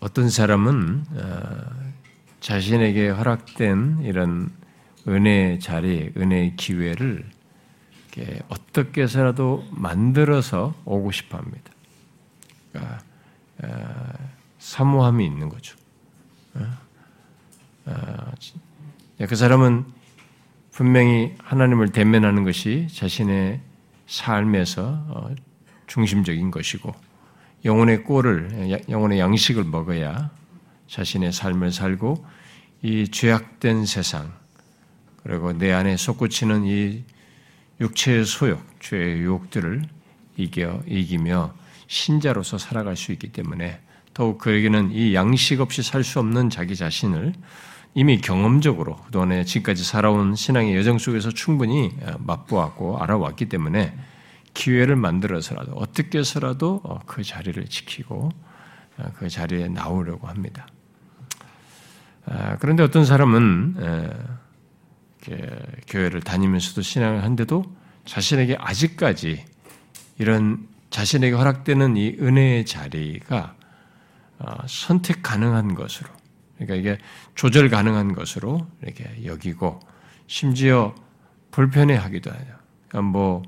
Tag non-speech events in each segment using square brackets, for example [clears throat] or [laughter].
어떤 사람은 어, 자신에게 허락된 이런 은혜의 자리, 은혜의 기회를 어떻게 해서라도 만들어서 오고 싶어 합니다. 그러니까, 어, 사모함이 있는 거죠. 그 사람은 분명히 하나님을 대면하는 것이 자신의 삶에서 중심적인 것이고 영혼의 꼴을 영혼의 양식을 먹어야 자신의 삶을 살고 이 죄악된 세상 그리고 내 안에 솟구치는 이 육체의 소욕, 죄의 유혹들을 이겨 이기며 신자로서 살아갈 수 있기 때문에 더욱 그에게는 이 양식 없이 살 수 없는 자기 자신을 이미 경험적으로 그동안에 지금까지 살아온 신앙의 여정 속에서 충분히 맛보았고 알아왔기 때문에 기회를 만들어서라도 어떻게 해서라도 어, 그 자리를 지키고 어, 그 자리에 나오려고 합니다. 아, 그런데 어떤 사람은 교회를 다니면서도 신앙을 한데도 자신에게 아직까지 이런 자신에게 허락되는 이 은혜의 자리가 어, 선택 가능한 것으로, 그러니까 이게 조절 가능한 것으로 이렇게 여기고 심지어 불편해하기도 해요. 그러니까 뭐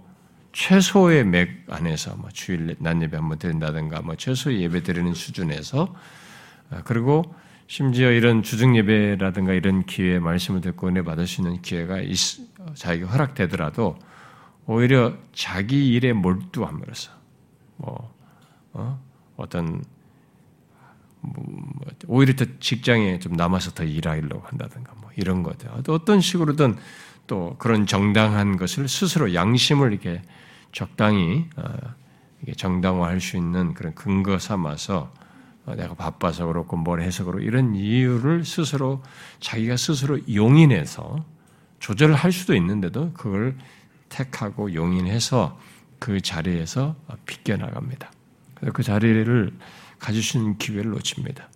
최소의 맥 안에서 뭐 주일 낮 예배 한번 드린다든가 뭐 최소의 예배 드리는 수준에서 어, 그리고 심지어 이런 주중 예배라든가 이런 기회에 말씀을 듣고 은혜 받을 수 있는 기회가 있, 자기가 허락되더라도 오히려 자기 일에 몰두함으로써 뭐 어? 떤 뭐, 뭐, 오히려 더 직장에 좀 남아서 더 일하려고 한다든가 뭐 이런 것들 어떤 식으로든 또 그런 정당한 것을 스스로 양심을 이렇게 적당히 어, 정당화할 수 있는 그런 근거 삼아서 어, 내가 바빠서 그렇고 뭘 해서 그렇고 이런 이유를 스스로 자기가 스스로 용인해서 조절을 할 수도 있는데도 그걸 택하고 용인해서 그 자리에서 비껴나갑니다. 그 자리를 있는 기회를 놓칩니다.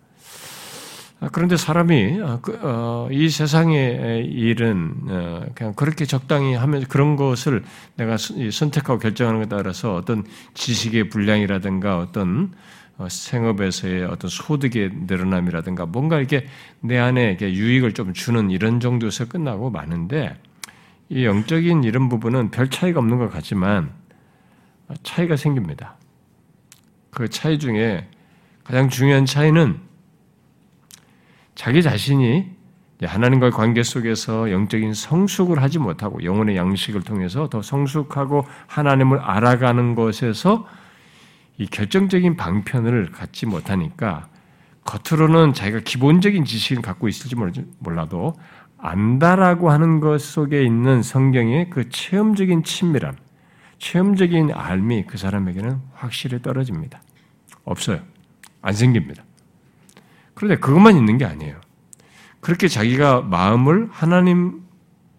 아, 그런데 사람이 아, 그, 어, 이 세상의 일은 어, 그냥 그렇게 적당히 하면 그런 것을 내가 선택하고 결정하는 것에 따라서 어떤 지식의 분량이라든가 어떤 어, 생업에서의 어떤 소득의 늘어남이라든가 뭔가 이렇게 내 안에 이렇게 유익을 좀 주는 이런 정도에서 끝나고 마는데 이 영적인 이런 부분은 별 차이가 없는 것 같지만 차이가 생깁니다. 그 차이 중에 가장 중요한 차이는 자기 자신이 하나님과의 관계 속에서 영적인 성숙을 하지 못하고 영혼의 양식을 통해서 더 성숙하고 하나님을 알아가는 것에서 이 결정적인 방편을 갖지 못하니까 겉으로는 자기가 기본적인 지식을 갖고 있을지 몰라도 안다라고 하는 것 속에 있는 성경의 그 체험적인 친밀함, 체험적인 알미 그 사람에게는 확실히 떨어집니다. 없어요. 안 생깁니다. 그런데 그것만 있는 게 아니에요. 그렇게 자기가 마음을 하나님을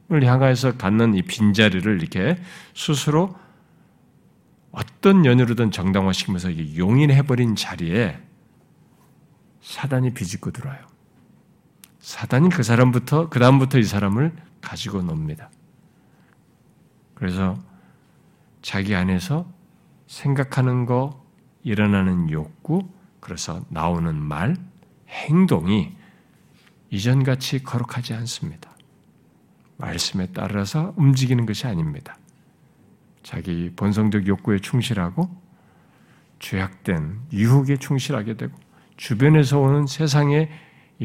향해서 갖는 이 빈자리를 이렇게 스스로 어떤 연유로든 정당화시키면서 용인해버린 자리에 사단이 비집고 들어와요. 사단이 그 사람부터, 그 다음부터 이 사람을 가지고 놉니다. 그래서 자기 안에서 생각하는 거, 일어나는 욕구, 그래서 나오는 말, 행동이 이전같이 거룩하지 않습니다. 말씀에 따라서 움직이는 것이 아닙니다. 자기 본성적 욕구에 충실하고 죄악된 유혹에 충실하게 되고 주변에서 오는 세상에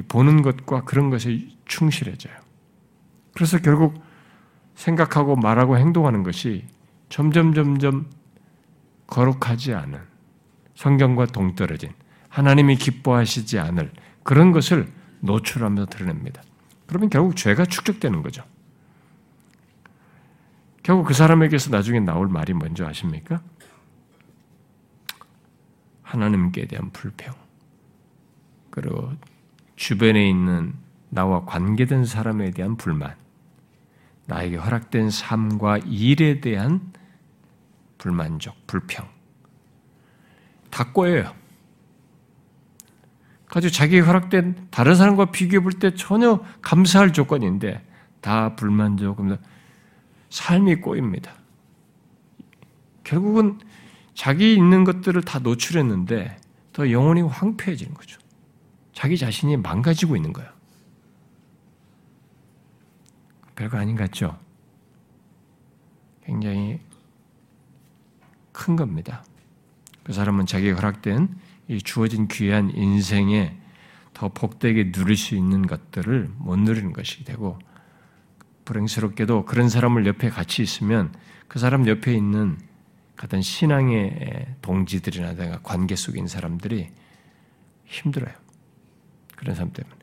보는 것과 그런 것에 충실해져요. 그래서 결국 생각하고 말하고 행동하는 것이 점점 점점 거룩하지 않은 성경과 동떨어진 하나님이 기뻐하시지 않을 그런 것을 노출하면서 드러냅니다. 그러면 결국 죄가 축적되는 거죠. 결국 그 사람에게서 나중에 나올 말이 뭔지 아십니까? 하나님께 대한 불평. 그리고 주변에 있는 나와 관계된 사람에 대한 불만. 나에게 허락된 삶과 일에 대한 불만족, 불평. 다 꼬여요. 가지고 자기에게 허락된 다른 사람과 비교해 볼 때 전혀 감사할 조건인데 다 불만족, 삶이 꼬입니다. 결국은 자기 있는 것들을 다 노출했는데 더 영혼이 황폐해지는 거죠. 자기 자신이 망가지고 있는 거예요. 별거 아닌 것 같죠? 굉장히 큰 겁니다. 그 사람은 자기가 허락된 이 주어진 귀한 인생에 더 복되게 누릴 수 있는 것들을 못 누리는 것이 되고 불행스럽게도 그런 사람을 옆에 같이 있으면 그 사람 옆에 있는 같은 신앙의 동지들이나 관계 속에 있는 사람들이 힘들어요. 그런 사람 때문에.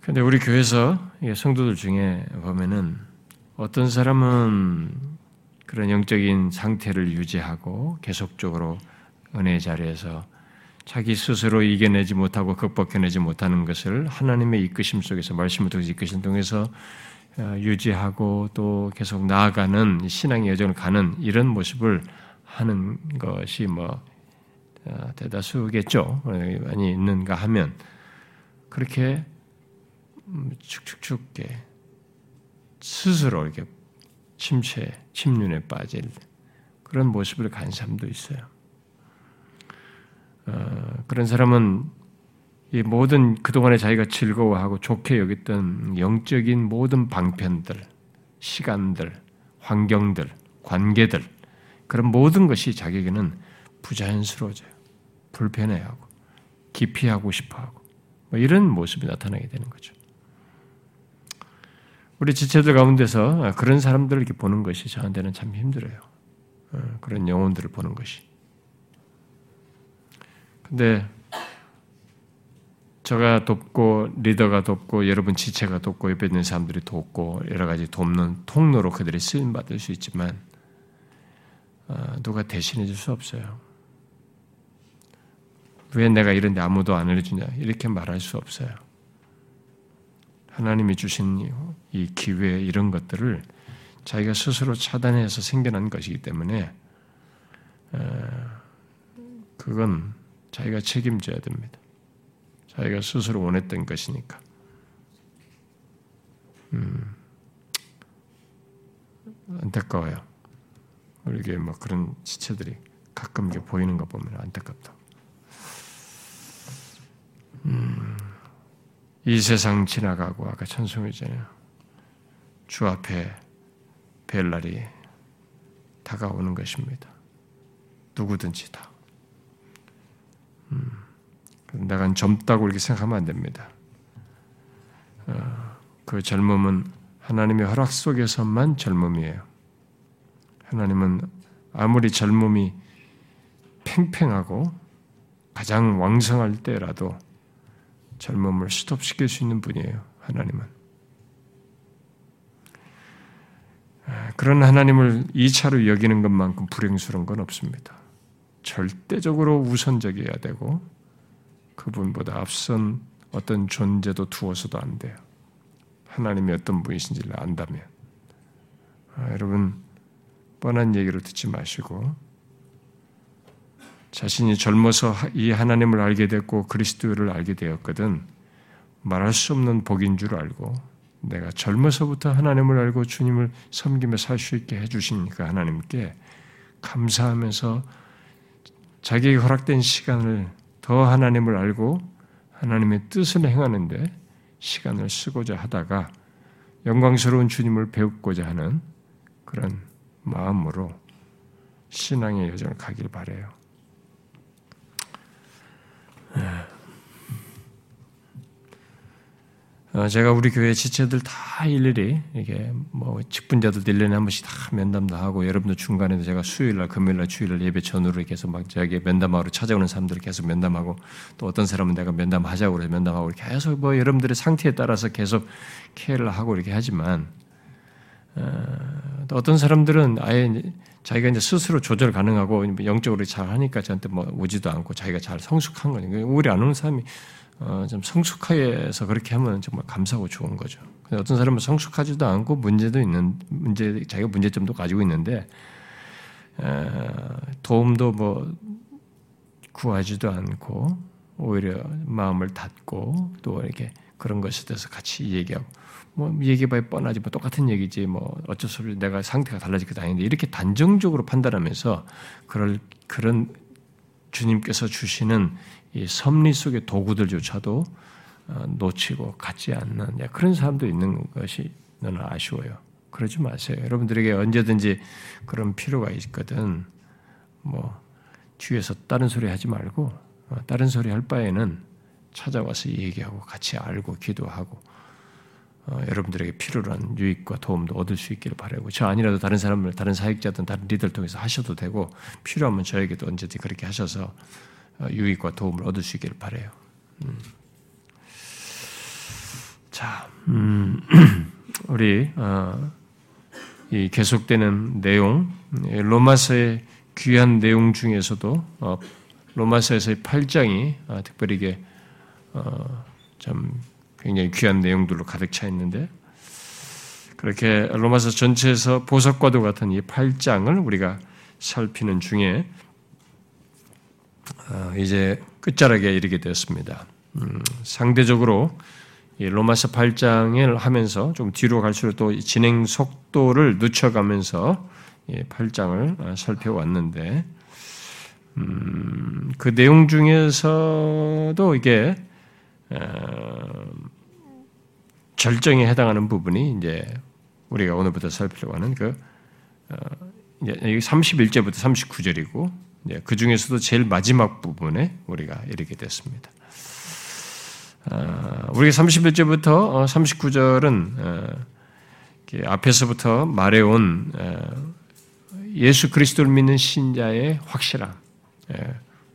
근데 우리 교회에서 성도들 중에 보면은 어떤 사람은 그런 영적인 상태를 유지하고 계속적으로 은혜의 자리에서 자기 스스로 이겨내지 못하고 극복해내지 못하는 것을 하나님의 이끄심 속에서 말씀을 통해서 이끄심 통해서 어, 유지하고 또 계속 나아가는 신앙의 여정을 가는 이런 모습을 하는 것이 뭐 어, 대다수겠죠. 많이 있는가 하면 그렇게 축축축 스스로 이렇게 침체, 침륜에 빠질 그런 모습을 간 사람도 있어요. 어, 그런 사람은 이 모든 그동안에 자기가 즐거워하고 좋게 여겼던 영적인 모든 방편들, 시간들, 환경들, 관계들, 그런 모든 것이 자기에게는 부자연스러워져요. 불편해하고, 기피하고 싶어 하고, 뭐 이런 모습이 나타나게 되는 거죠. 우리 지체들 가운데서 그런 사람들을 이렇게 보는 것이 저한테는 참 힘들어요. 어, 그런 영혼들을 보는 것이. 근데 저가 돕고 리더가 돕고 여러분 지체가 돕고 옆에 있는 사람들이 돕고 여러 가지 돕는 통로로 그들이 쓰임 받을 수 있지만 어, 누가 대신해 줄 수 없어요. 왜 내가 이런데 아무도 안 알려주냐 이렇게 말할 수 없어요. 하나님이 주신 이 기회 이런 것들을 자기가 스스로 차단해서 생겨난 것이기 때문에 그건 자기가 책임져야 됩니다. 자기가 스스로 원했던 것이니까. 음, 안타까워요. 우리 교회 뭐 그런 지체들이 가끔 이게 보이는 거 보면 안타깝다. 음. 이 세상 지나가고 아까 천성이잖아요. 주 앞에 뵐 날이 다가오는 것입니다. 누구든지 다. 음, 내가 젊다고 이렇게 생각하면 안 됩니다. 어, 그 젊음은 하나님의 허락 속에서만 젊음이에요. 하나님은 아무리 젊음이 팽팽하고 가장 왕성할 때라도 젊음을 스톱시킬 수 있는 분이에요. 하나님은. 아, 그런 하나님을 2차로 여기는 것만큼 불행스러운 건 없습니다. 절대적으로 우선적이어야 되고 그분보다 앞선 어떤 존재도 두어서도 안 돼요. 하나님이 어떤 분이신지를 안다면. 아, 여러분 뻔한 얘기를 듣지 마시고 자신이 젊어서 이 하나님을 알게 됐고 그리스도를 알게 되었거든 말할 수 없는 복인 줄 알고 내가 젊어서부터 하나님을 알고 주님을 섬기며 살 수 있게 해주시니까 하나님께 감사하면서 자기에게 허락된 시간을 더 하나님을 알고 하나님의 뜻을 행하는데 시간을 쓰고자 하다가 영광스러운 주님을 배우고자 하는 그런 마음으로 신앙의 여정을 가길 바래요. 어, 제가 우리 교회 지체들 다 일일이 이게 뭐 직분자들도 1년에 한 번씩 다 면담도 하고 여러분들 중간에도 제가 수요일날 금요일날 주일날 예배 전후로 계속 막 저기 면담하러 찾아오는 사람들을 계속 면담하고 또 어떤 사람은 내가 면담하자고 그래서 면담하고 계속 뭐 여러분들의 상태에 따라서 계속 케어를 하고 이렇게 하지만 어, 어떤 사람들은 아예 자기가 이제 스스로 조절 가능하고 영적으로 잘 하니까 저한테 뭐 오지도 않고 자기가 잘 성숙한 거니까 우리 안 오는 사람이 어, 좀 성숙해서 그렇게 하면 정말 감사하고 좋은 거죠. 근데 어떤 사람은 성숙하지도 않고 문제도 있는 문제 자기가 문제점도 가지고 있는데 어, 도움도 뭐 구하지도 않고 오히려 마음을 닫고 또 이렇게 그런 것에 대해서 같이 얘기하고 뭐 얘기해봐야 뻔하지 뭐 똑같은 얘기지 뭐 어쩔 수 없이 내가 상태가 달라질 것 아닌데 이렇게 단정적으로 판단하면서 그럴 그런 주님께서 주시는 이 섭리 속의 도구들조차도 어, 놓치고 갖지 않는 그런 사람도 있는 것이 너무 아쉬워요. 그러지 마세요. 여러분들에게 언제든지 그런 필요가 있거든. 뭐 뒤에서 다른 소리 하지 말고 어, 다른 소리 할 바에는 찾아와서 얘기하고 같이 알고 기도하고 어, 여러분들에게 필요로 한 유익과 도움도 얻을 수 있기를 바라고 저 아니라도 다른 사람을 다른 사역자든 다른 리더를 통해서 하셔도 되고 필요하면 저에게도 언제든지 그렇게 하셔서 어, 유익과 도움을 얻을 수 있기를 바래요. 음. 자, 음, [clears throat] 우리 어, 이 계속되는 내용 로마서의 귀한 내용 중에서도 어, 로마서에서의 8장이 어, 특별히 이게 어, 참 굉장히 귀한 내용들로 가득 차 있는데 그렇게 로마서 전체에서 보석과도 같은 이 8장을 우리가 살피는 중에 어, 이제 끝자락에 이르게 되었습니다. 음, 상대적으로 로마서 8장을 하면서 좀 뒤로 갈수록 또 진행 속도를 늦춰가면서 8장을 어, 살펴왔는데 음, 그 내용 중에서도 이게 어, 절정에 해당하는 부분이 이제 우리가 오늘부터 살피려고 하는 그 어, 이제 31절부터 39절이고 그 중에서도 제일 마지막 부분에 우리가 이르게 됐습니다. 어, 우리가 31절부터 39절은 앞에서부터 말해온 예수 그리스도를 믿는 신자의 확실함,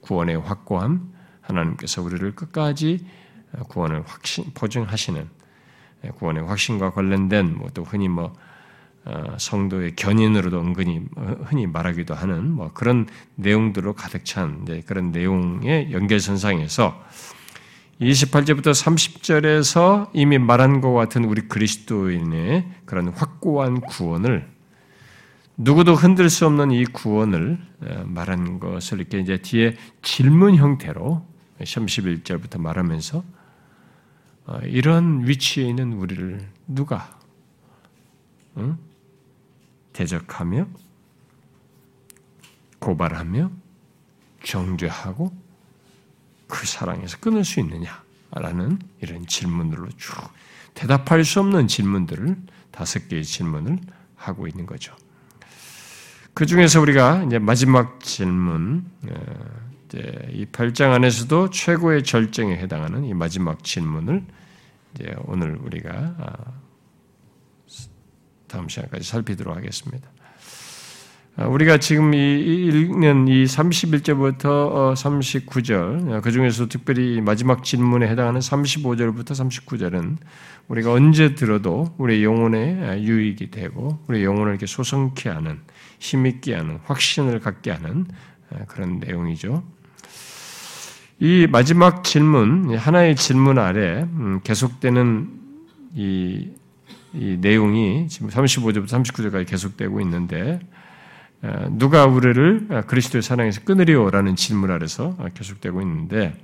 구원의 확고함, 하나님께서 우리를 끝까지 구원을 확신, 보증하시는 구원의 확신과 관련된 뭐 또 흔히 뭐 어, 성도의 견인으로도 은근히 어, 흔히 말하기도 하는 뭐 그런 내용들로 가득 찬 그런 내용의 연결선상에서 28절부터 30절에서 이미 말한 것 같은 우리 그리스도인의 그런 확고한 구원을 누구도 흔들 수 없는 이 구원을 어, 말한 것을 이렇게 이제 뒤에 질문 형태로 31절부터 말하면서 어, 이런 위치에 있는 우리를 누가 응? 대적하며 고발하며 정죄하고 그 사랑에서 끊을 수 있느냐라는 이런 질문들로 쭉 대답할 수 없는 질문들을 다섯 개의 질문을 하고 있는 거죠. 그 중에서 우리가 이제 마지막 질문, 어, 이제 이 8장 안에서도 최고의 절정에 해당하는 이 마지막 질문을 이제 오늘 우리가 아, 다음 시간까지 살피도록 하겠습니다. 아, 우리가 지금 읽는 이 31절부터 39절, 어, 그 중에서 특별히 마지막 질문에 해당하는 35절부터 39절은 우리가 언제 들어도 우리 영혼에 유익이 되고 우리 영혼을 이렇게 소성케 하는, 힘있게 하는, 확신을 갖게 하는 어, 그런 내용이죠. 이 마지막 질문, 하나의 질문 아래 음, 계속되는 이, 이 내용이 지금 35절부터 39절까지 계속되고 있는데 어, 누가 우리를 그리스도의 사랑에서 끊으리오라는 질문 아래서 계속되고 있는데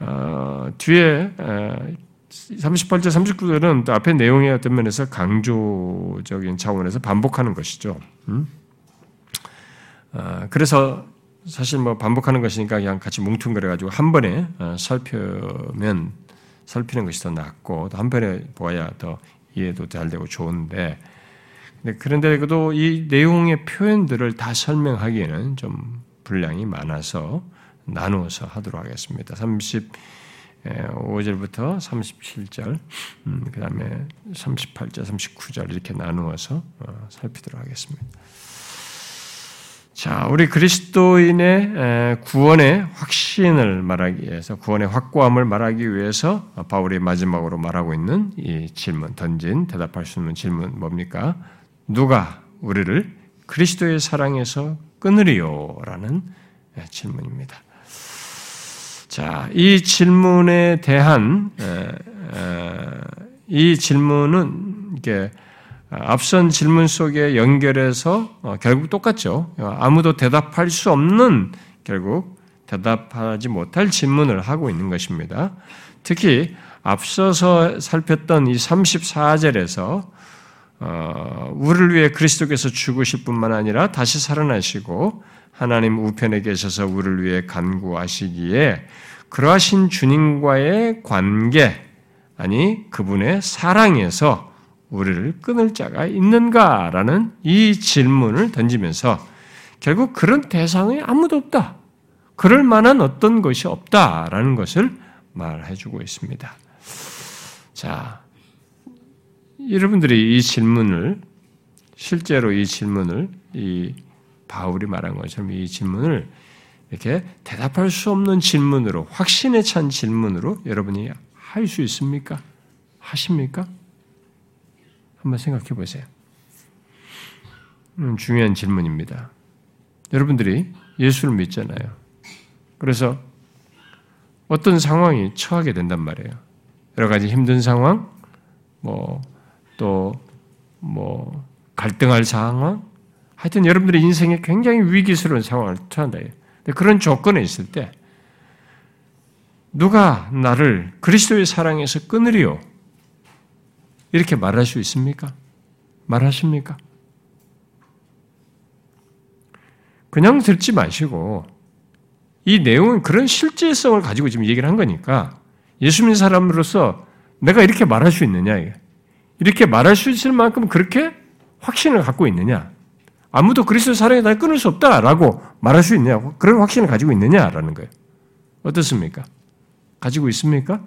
어, 뒤에 38절, 어, 39절은 또 앞에 내용의 어떤 면에서 강조적인 차원에서 반복하는 것이죠. 음? 어, 그래서 사실 뭐 반복하는 것이니까 그냥 같이 뭉뚱그려가지고 한 번에 어, 살펴면 살피는 것이 더 낫고 한 번에 보아야 더 이해도 잘 되고 좋은데 그런데 그래도 이 내용의 표현들을 다 설명하기에는 좀 분량이 많아서 나누어서 하도록 하겠습니다. 35절부터 37절, 음, 그 다음에 38절, 39절 이렇게 나누어서 어, 살피도록 하겠습니다. 자, 우리 그리스도인의 구원의 확신을 말하기 위해서, 구원의 확고함을 말하기 위해서 바울이 마지막으로 말하고 있는 이 질문, 던진, 대답할 수 있는 질문 뭡니까? 누가 우리를 그리스도의 사랑에서 끊으리요? 라는 질문입니다. 자, 이 질문에 대한, 이 질문은 이게 앞선 질문 속에 연결해서 어, 결국 똑같죠. 아무도 대답할 수 없는 결국 대답하지 못할 질문을 하고 있는 것입니다. 특히 앞서서 살폈던 이 34절에서 어, 우리를 위해 그리스도께서 죽으실 뿐만 아니라 다시 살아나시고 하나님 우편에 계셔서 우리를 위해 간구하시기에 그러하신 주님과의 관계, 아니 그분의 사랑에서 우리를 끊을 자가 있는가라는 이 질문을 던지면서 결국 그런 대상이 아무도 없다. 그럴 만한 어떤 것이 없다라는 것을 말해주고 있습니다. 자, 여러분들이 이 질문을 실제로 이 질문을 이 바울이 말한 것처럼 이 질문을 이렇게 대답할 수 없는 질문으로 확신에 찬 질문으로 여러분이 할 수 있습니까? 하십니까? 한번 생각해 보세요. 음, 중요한 질문입니다. 여러분들이 예수를 믿잖아요. 그래서 어떤 상황이 처하게 된단 말이에요. 여러 가지 힘든 상황, 뭐, 또, 뭐, 갈등할 상황, 하여튼 여러분들의 인생에 굉장히 위기스러운 상황을 처한다. 그런 조건에 있을 때, 누가 나를 그리스도의 사랑에서 끊으리요? 이렇게 말할 수 있습니까? 말하십니까? 그냥 듣지 마시고 이 내용은 그런 실제성을 가지고 지금 얘기를 한 거니까 예수 믿는 사람으로서 내가 이렇게 말할 수 있느냐 이렇게 말할 수 있을 만큼 그렇게 확신을 갖고 있느냐 아무도 그리스도 사랑에 날 끊을 수 없다라고 말할 수 있느냐 그런 확신을 가지고 있느냐라는 거예요. 어떻습니까? 가지고 있습니까?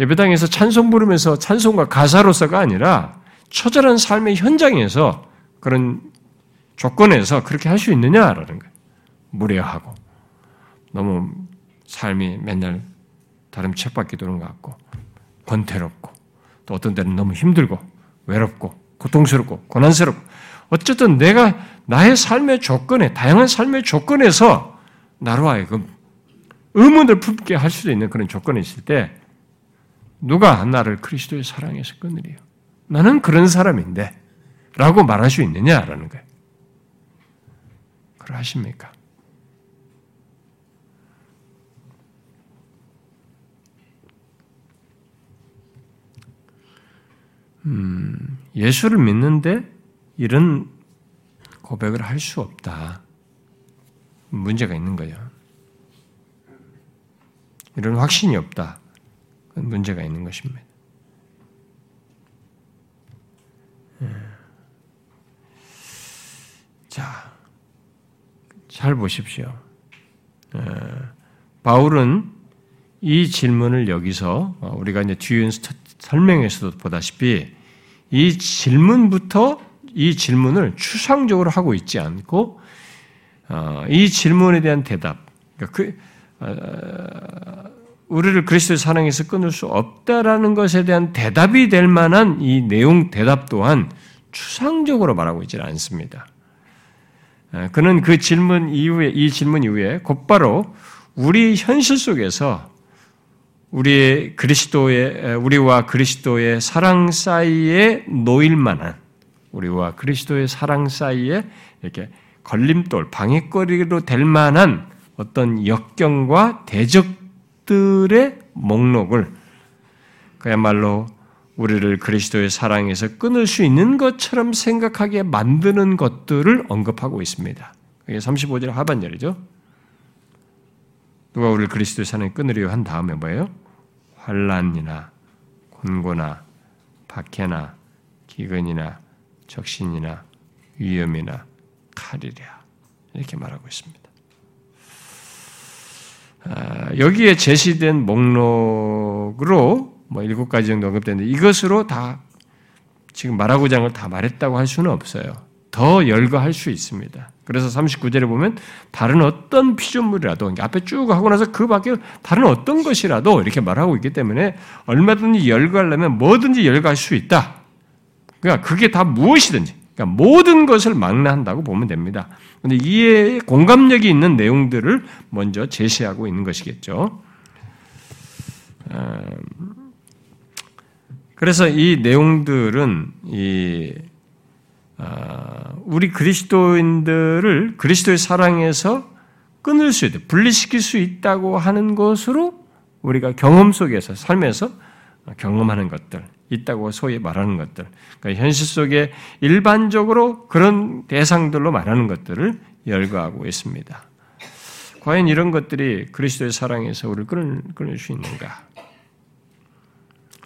예배당에서 찬송 부르면서 찬송과 가사로서가 아니라 처절한 삶의 현장에서 그런 조건에서 그렇게 할 수 있느냐라는 거예요. 무례하고 너무 삶이 맨날 다른 책밖에 도는 것 같고 권태롭고 또 어떤 때는 너무 힘들고 외롭고 고통스럽고 고난스럽고 어쨌든 내가 나의 삶의 조건에 다양한 삶의 조건에서 나로 하여금 의문을 품게 할 수도 있는 그런 조건이 있을 때 누가 나를 그리스도의 사랑에서 끊으리요? 나는 그런 사람인데 라고 말할 수 있느냐라는 거예요. 그러하십니까? 음, 예수를 믿는데 이런 고백을 할 수 없다. 문제가 있는 거예요. 이런 확신이 없다. 문제가 있는 것입니다. 예. 자, 잘 보십시오. 예. 바울은 이 질문을 여기서 어, 우리가 이제 뒤에 설명에서도 보다시피 이 질문부터 이 질문을 추상적으로 하고 있지 않고 어, 이 질문에 대한 대답, 그러니까 그, 어, 우리를 그리스도의 사랑에서 끊을 수 없다라는 것에 대한 대답이 될 만한 이 내용 대답 또한 추상적으로 말하고 있지는 않습니다. 어, 그는 그 질문 이후에 이 질문 이후에 곧바로 우리 현실 속에서 우리의 그리스도의 우리와 그리스도의 사랑 사이에 놓일 만한 우리와 그리스도의 사랑 사이에 이렇게 걸림돌, 방해거리로 될 만한 어떤 역경과 대적 들의 목록을 그야말로 우리를 그리스도의 사랑에서 끊을 수 있는 것처럼 생각하게 만드는 것들을 언급하고 있습니다. 그게 35절 하반절이죠. 누가 우리를 그리스도의 사랑에 끊으려 한 다음에 뭐예요? 환란이나 곤고나 박해나 기근이나 적신이나 위험이나 칼이랴 이렇게 말하고 있습니다. 아, 여기에 제시된 목록으로 뭐 일곱 가지 정도 언급되는데 이것으로 다 지금 말하고자 하는 걸다 말했다고 할 수는 없어요. 더 열거할 수 있습니다. 그래서 39절에 보면 다른 어떤 피조물이라도 앞에 쭉 하고 나서 그 밖에 다른 어떤 것이라도 이렇게 말하고 있기 때문에 얼마든지 열거하려면 뭐든지 열거할 수 있다. 그러니까 그게 다 무엇이든지 그러니까 모든 것을 망라한다고 보면 됩니다. 그런데 이에 공감력이 있는 내용들을 먼저 제시하고 있는 것이겠죠. 어, 그래서 이 내용들은 이 어, 우리 그리스도인들을 그리스도의 사랑에서 끊을 수 있다, 분리시킬 수 있다고 하는 것으로 우리가 경험 속에서 삶에서 경험하는 것들 있다고 소위 말하는 것들. 그러니까 현실 속에 일반적으로 그런 대상들로 말하는 것들을 열거하고 있습니다. 과연 이런 것들이 그리스도의 사랑에서 우리를 끊을, 끊을 수 있는가?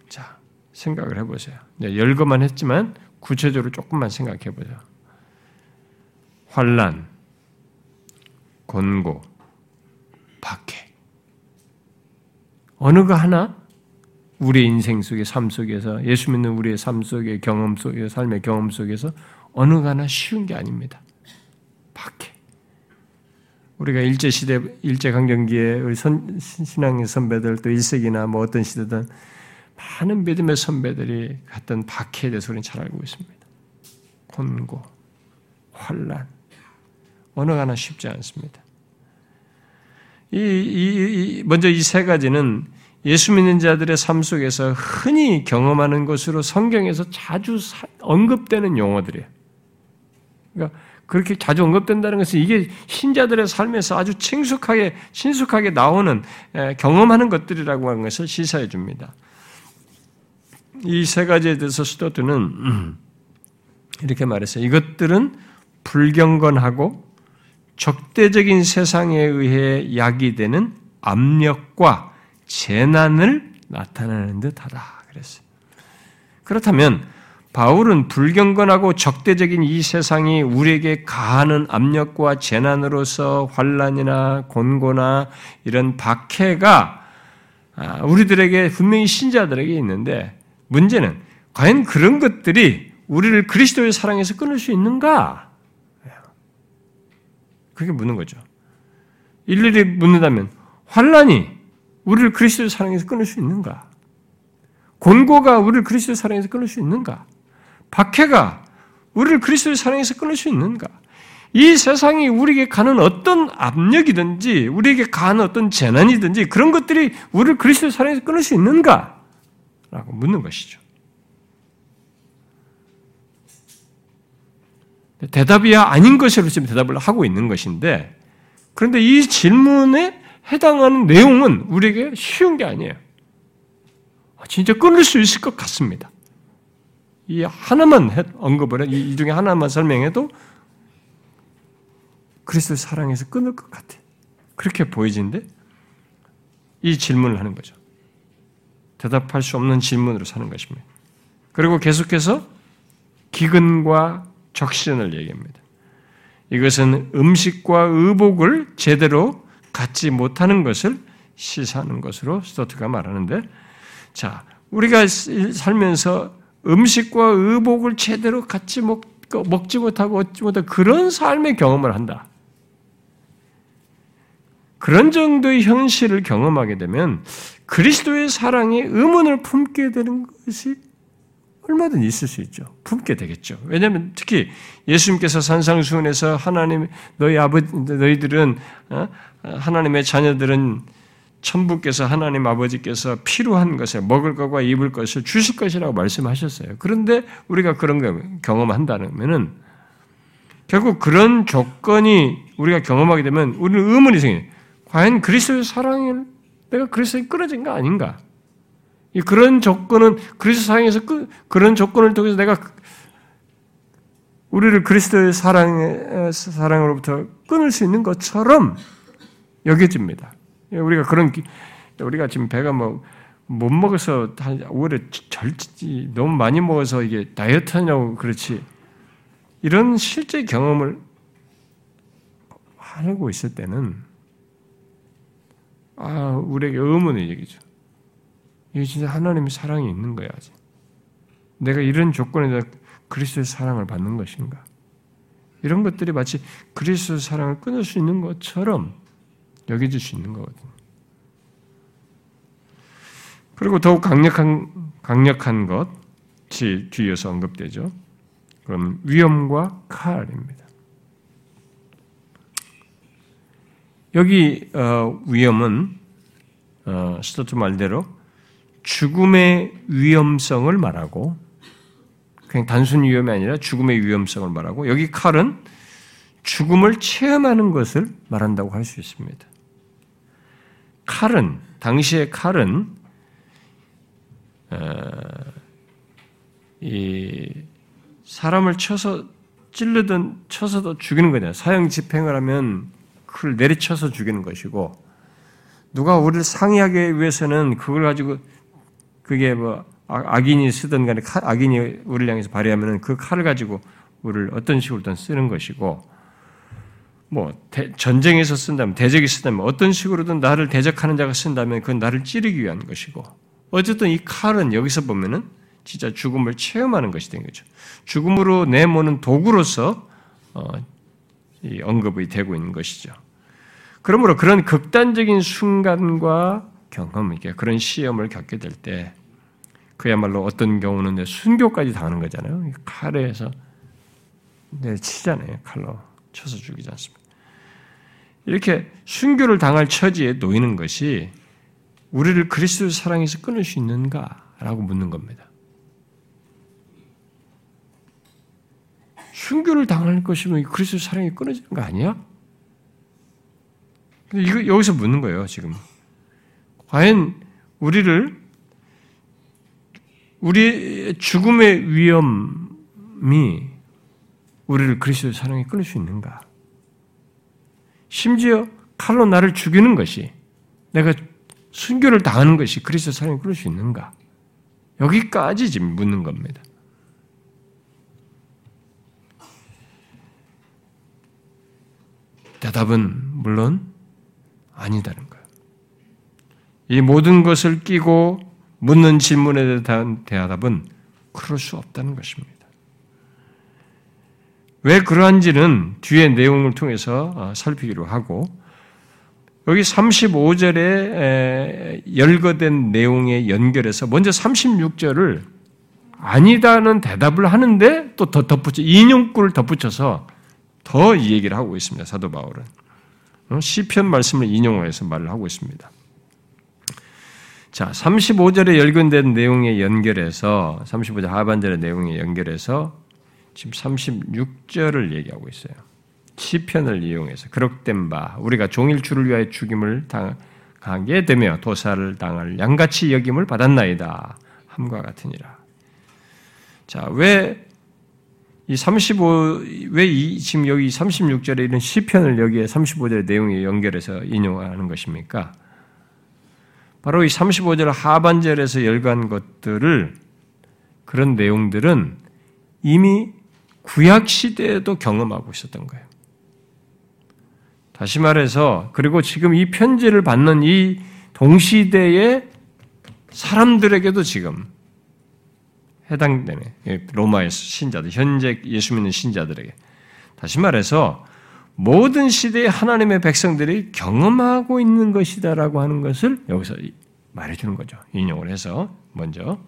자, 생각을 해보세요. 열거만 했지만 구체적으로 조금만 생각해 보죠. 환란, 곤고, 박해. 어느 거 하나 우리 인생 속의 삶 속에서 예수 믿는 우리의 삶 속의 경험 속의 삶의 경험 속에서 어느 거 하나 쉬운 게 아닙니다. 박해. 우리가 일제 시대 일제 강점기에 우리 선, 신앙의 선배들 또 1세기나 뭐 어떤 시대든 많은 믿음의 선배들이 갔던 박해에 대해서 우리는 잘 알고 있습니다. 곤고, 환란, 어느 하나 쉽지 않습니다. 이, 이, 이 먼저 이 세 가지는 예수 믿는 자들의 삶 속에서 흔히 경험하는 것으로 성경에서 자주 언급되는 용어들이에요. 그러니까 그렇게 자주 언급된다는 것은 이게 신자들의 삶에서 아주 친숙하게, 친숙하게 나오는, 경험하는 것들이라고 하는 것을 시사해 줍니다. 이 세 가지에 대해서 스토트는 음, [clears throat] 이렇게 말했어요. 이것들은 불경건하고 적대적인 세상에 의해 야기되는 압력과 재난을 나타내는 듯하다. 그랬어요. 그렇다면 바울은 불경건하고 적대적인 이 세상이 우리에게 가하는 압력과 재난으로서 환란이나 곤고나 이런 박해가 아, 우리들에게 분명히 신자들에게 있는데 문제는 과연 그런 것들이 우리를 그리스도의 사랑에서 끊을 수 있는가? 그게 묻는 거죠. 일일이 묻는다면 환란이 우리를 그리스도의 사랑에서 끊을 수 있는가? 곤고가 우리를 그리스도의 사랑에서 끊을 수 있는가? 박해가 우리를 그리스도의 사랑에서 끊을 수 있는가? 이 세상이 우리에게 가는 어떤 압력이든지 우리에게 가는 어떤 재난이든지 그런 것들이 우리를 그리스도의 사랑에서 끊을 수 있는가? 라고 묻는 것이죠. 대답이야 아닌 것으로 지금 대답을 하고 있는 것인데 그런데 이 질문에 해당하는 내용은 우리에게 쉬운 게 아니에요. 진짜 끊을 수 있을 것 같습니다. 이 하나만 언급을 해, 이 중에 하나만 설명해도 그리스도의 사랑에서 끊을 것 같아. 그렇게 보이진데 이 질문을 하는 거죠. 대답할 수 없는 질문으로 사는 것입니다. 그리고 계속해서 기근과 적신을 얘기합니다. 이것은 음식과 의복을 제대로 갖지 못하는 것을 시사하는 것으로 스토트가 말하는데, 자, 우리가 살면서 음식과 의복을 제대로 갖지 못, 먹지 못하고 얻지 못하고 그런 삶의 경험을 한다. 그런 정도의 현실을 경험하게 되면 그리스도의 사랑에 의문을 품게 되는 것이 얼마든 있을 수 있죠. 품게 되겠죠. 왜냐하면 특히 예수님께서 산상수훈에서 하나님 너희 아버지 너희들은 어? 하나님의 자녀들은 천부께서 하나님 아버지께서 필요한 것을 먹을 것과 입을 것을 주실 것이라고 말씀하셨어요. 그런데 우리가 그런 거 경험한다면은 결국 그런 조건이 우리가 경험하게 되면 우리는 의문이 생겨요. 과연 그리스도의 사랑을 내가 그리스도에 끌어진 거 아닌가? 그런 조건은 그리스도 사랑에서 그, 그런 조건을 통해서 내가 우리를 그리스도의 사랑 사랑으로부터 끊을 수 있는 것처럼 여겨집니다. 우리가 그런 우리가 지금 배가 뭐 못 먹어서 오히려 절지 너무 많이 먹어서 이게 다이어트 하냐고 그렇지 이런 실제 경험을 하고 있을 때는 아 우리에게 의문의 얘기죠. 이게 진짜 하나님의 사랑이 있는 거야. 내가 이런 조건에다 그리스도의 사랑을 받는 것인가? 이런 것들이 마치 그리스도의 사랑을 끊을 수 있는 것처럼 여겨질 수 있는 거거든요. 그리고 더욱 강력한 강력한 것이 뒤에서 언급되죠. 그럼 위험과 칼입니다. 여기 어, 위험은 어, 스토트 말대로 죽음의 위험성을 말하고 그냥 단순 위험이 아니라 죽음의 위험성을 말하고 여기 칼은 죽음을 체험하는 것을 말한다고 할 수 있습니다. 칼은 당시의 칼은 어, 이 사람을 쳐서 찔르든 쳐서도 죽이는 거냐. 사형 집행을 하면 그걸 내리쳐서 죽이는 것이고 누가 우리를 상의하기 위해서는 그걸 가지고 그게 뭐 아, 악인이 쓰든 간에 악인이 우리를 향해서 발휘하면 그 칼을 가지고 우리를 어떤 식으로든 쓰는 것이고 뭐 대, 전쟁에서 쓴다면 대적이 쓴다면 어떤 식으로든 나를 대적하는 자가 쓴다면 그건 나를 찌르기 위한 것이고 어쨌든 이 칼은 여기서 보면은 진짜 죽음을 체험하는 것이 된 거죠. 죽음으로 내모는 도구로서 어, 언급이 되고 있는 것이죠. 그러므로 그런 극단적인 순간과 경험, 이게 그런 시험을 겪게 될 때, 그야말로 어떤 경우는 순교까지 당하는 거잖아요. 칼에서 치잖아요. 칼로 쳐서 죽이지 않습니다. 이렇게 순교를 당할 처지에 놓이는 것이 우리를 그리스도 사랑에서 끊을 수 있는가라고 묻는 겁니다. 순교를 당할 것이면 그리스도 사랑이 끊어지는 거 아니야? 근데 이거 여기서 묻는 거예요, 지금. 과연 우리를 우리 죽음의 위험이 우리를 그리스도의 사랑에 끊을 수 있는가? 심지어 칼로 나를 죽이는 것이 내가 순교를 당하는 것이 그리스도 사랑에 끊을 수 있는가? 여기까지 지금 묻는 겁니다. 대답은 물론 아니다는. 이 모든 것을 끼고 묻는 질문에 대한 대답은 그럴 수 없다는 것입니다. 왜 그러한지는 뒤에 내용을 통해서 어, 살피기로 하고 여기 35절에 열거된 내용에 연결해서 먼저 36절을 아니다는 대답을 하는데 또 더 덧붙여 인용구를 덧붙여서 더 이 얘기를 하고 있습니다. 사도 바울은 어, 시편 말씀을 인용해서 말을 하고 있습니다. 자, 35절에 열건된 내용에 연결해서 35절 하반절의 내용에 연결해서 지금 36절을 얘기하고 있어요. 시편을 이용해서 그럭된 바 우리가 종일 주를 위하여 죽임을 당하게 되며 도사를 당할 양같이 여김을 받았나이다 함과 같으니라. 자, 왜 이 35, 왜 이, 지금 여기 36절에 이런 시편을 여기에 35절의 내용에 연결해서 인용하는 것입니까? 바로 이 35절 하반절에서 열간 것들을, 그런 내용들은 이미 구약 시대에도 경험하고 있었던 거예요. 다시 말해서 그리고 지금 이 편지를 받는 이 동시대의 사람들에게도 지금 해당되는 로마의 신자들, 현재 예수 믿는 신자들에게 다시 말해서 모든 시대의 하나님의 백성들이 경험하고 있는 것이다라고 하는 것을 여기서 말해주는 거죠. 인용을 해서 먼저.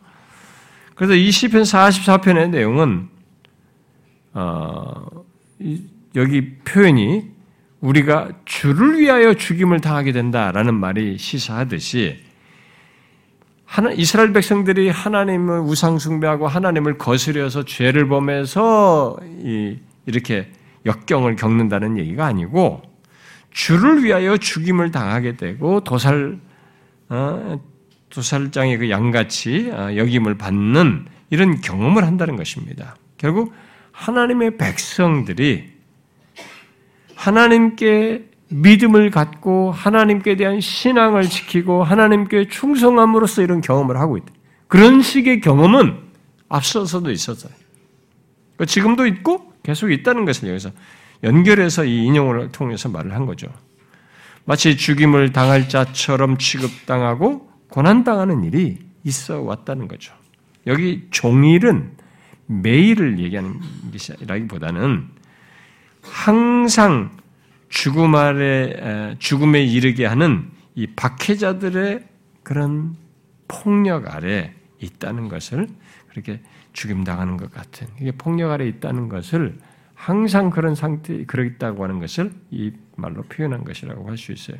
그래서 이 시편 44편의 내용은 어, 여기 표현이 우리가 주를 위하여 죽임을 당하게 된다라는 말이 시사하듯이 하나, 이스라엘 백성들이 하나님을 우상 숭배하고 하나님을 거스려서 죄를 범해서 이, 이렇게 역경을 겪는다는 얘기가 아니고 주를 위하여 죽임을 당하게 되고 도살 어, 도살장의 그 양같이 어, 여김을 받는 이런 경험을 한다는 것입니다. 결국 하나님의 백성들이 하나님께 믿음을 갖고 하나님께 대한 신앙을 지키고 하나님께 충성함으로써 이런 경험을 하고 있다. 그런 식의 경험은 앞서서도 있었어요. 그러니까 지금도 있고 계속 있다는 것을 여기서 연결해서 이 인용을 통해서 말을 한 거죠. 마치 죽임을 당할 자처럼 취급당하고 고난당하는 일이 있어 왔다는 거죠. 여기 종일은 매일을 얘기하는 것이라기보다는 항상 죽음 아래 죽음에 이르게 하는 이 박해자들의 그런 폭력 아래 있다는 것을 그렇게 죽임 당하는 것 같은 이게 폭력 아래 있다는 것을 항상 그런 상태 그러있다고 하는 것을 이 말로 표현한 것이라고 할 수 있어요.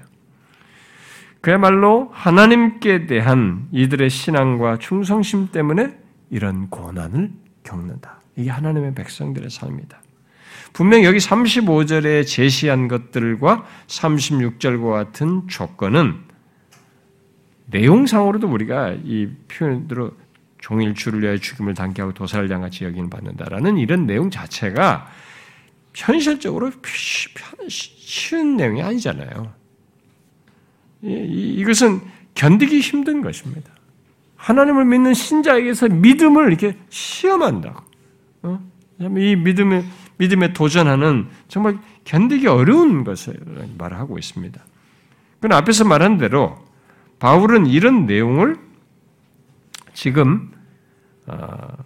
그야말로 하나님께 대한 이들의 신앙과 충성심 때문에 이런 고난을 겪는다. 이게 하나님의 백성들의 삶이다. 분명 여기 35절에 제시한 것들과 36절과 같은 조건은 내용상으로도 우리가 이 표현으로 종일 주를 위하여 죽임을 당케 하고 도살을 양같이 여기는 받는다라는 이런 내용 자체가 현실적으로 쉬운 내용이 아니잖아요. 이것은 견디기 힘든 것입니다. 하나님을 믿는 신자에게서 믿음을 이렇게 시험한다고. 어? 이 믿음에, 믿음에 도전하는 정말 견디기 어려운 것을 말하고 있습니다. 그럼 앞에서 말한 대로 바울은 이런 내용을 지금 어,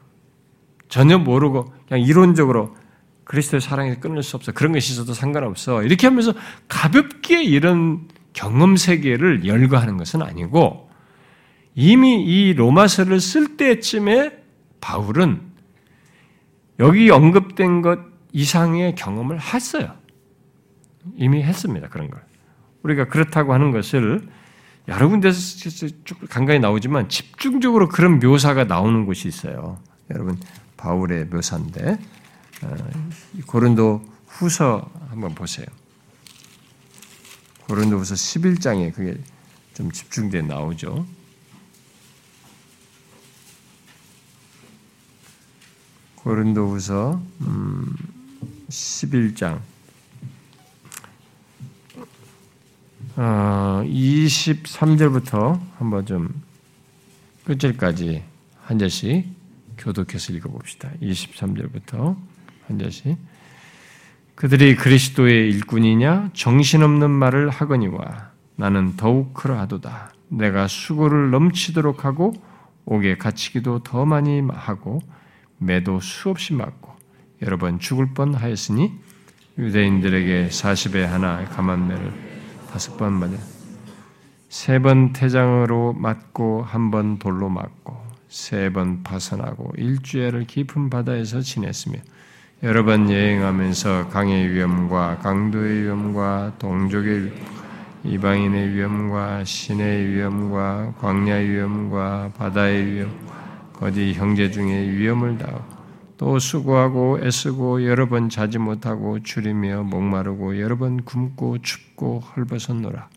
전혀 모르고 그냥 이론적으로 그리스도의 사랑에서 끊을 수 없어 그런 것이 있어도 상관없어 이렇게 하면서 가볍게 이런 경험 세계를 열거하는 것은 아니고 이미 이 로마서를 쓸 때쯤에 바울은 여기 언급된 것 이상의 경험을 했어요. 이미 했습니다. 그런 걸. 우리가 그렇다고 하는 것을 여러 군데서 쭉 간간히 나오지만 집중적으로 그런 묘사가 나오는 곳이 있어요. 여러분 바울의 묘사인데 어, 고린도 후서 한번 보세요. 고린도후서 11장에 그게 좀 집중돼 나오죠. 고린도후서 11장 음, 23절부터 어, 한번 좀 끝절까지 한 절씩 교독해서 읽어봅시다. 23절부터 한 절씩 그들이 그리스도의 일꾼이냐 정신없는 말을 하거니와 나는 더욱 그러하도다. 내가 수고를 넘치도록 하고 옥에 갇히기도 더 많이 하고 매도 수없이 맞고 여러 번 죽을 뻔하였으니 유대인들에게 40에 하나 가만매를 다섯 번 맞아 세번 태장으로 맞고 한 번 돌로 맞고 세 번 파선하고 일주일을 깊은 바다에서 지냈으며 여러 번 여행하면서 강의 위험과 강도의 위험과 동족의 이방인의 위험과 신의 위험과 광야의 위험과 바다의 위험, 거디 형제 중에 위험을 당하고 또 수고하고 애쓰고 여러 번 자지 못하고 줄이며 목마르고 여러 번 굶고 춥고 헐벗었노라.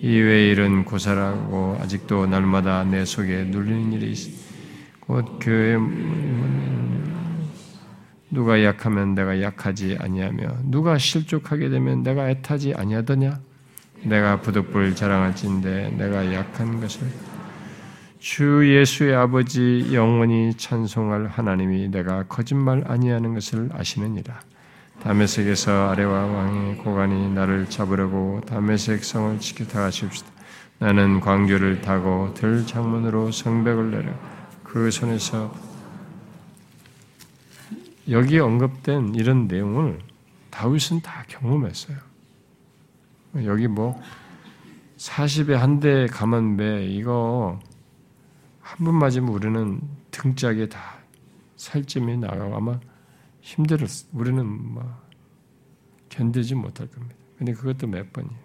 이외 일은 고사라고 아직도 날마다 내 속에 눌리는 일이 있어. 곧 교회 누가 약하면 내가 약하지 아니하며 누가 실족하게 되면 내가 애타지 아니하더냐 내가 부득불 자랑할진데 내가 약한 것을 주 예수의 아버지 영원히 찬송할 하나님이 내가 거짓말 아니하는 것을 아시느니라 다메섹에서 아래와 왕의 고관이 나를 잡으려고 다메섹 성을 지키다 가십시다 나는 광주를 타고 들 창문으로 성벽을 내려 그 손에서 여기에 언급된 이런 내용을 다윗은 다 경험했어요. 여기 뭐 40에 한 대 가만 매 이거 한 번 맞으면 우리는 등짝에 다 살점이 나가고 아마 힘들었 우리는 뭐 견디지 못할 겁니다. 근데 그것도 몇 번이에요.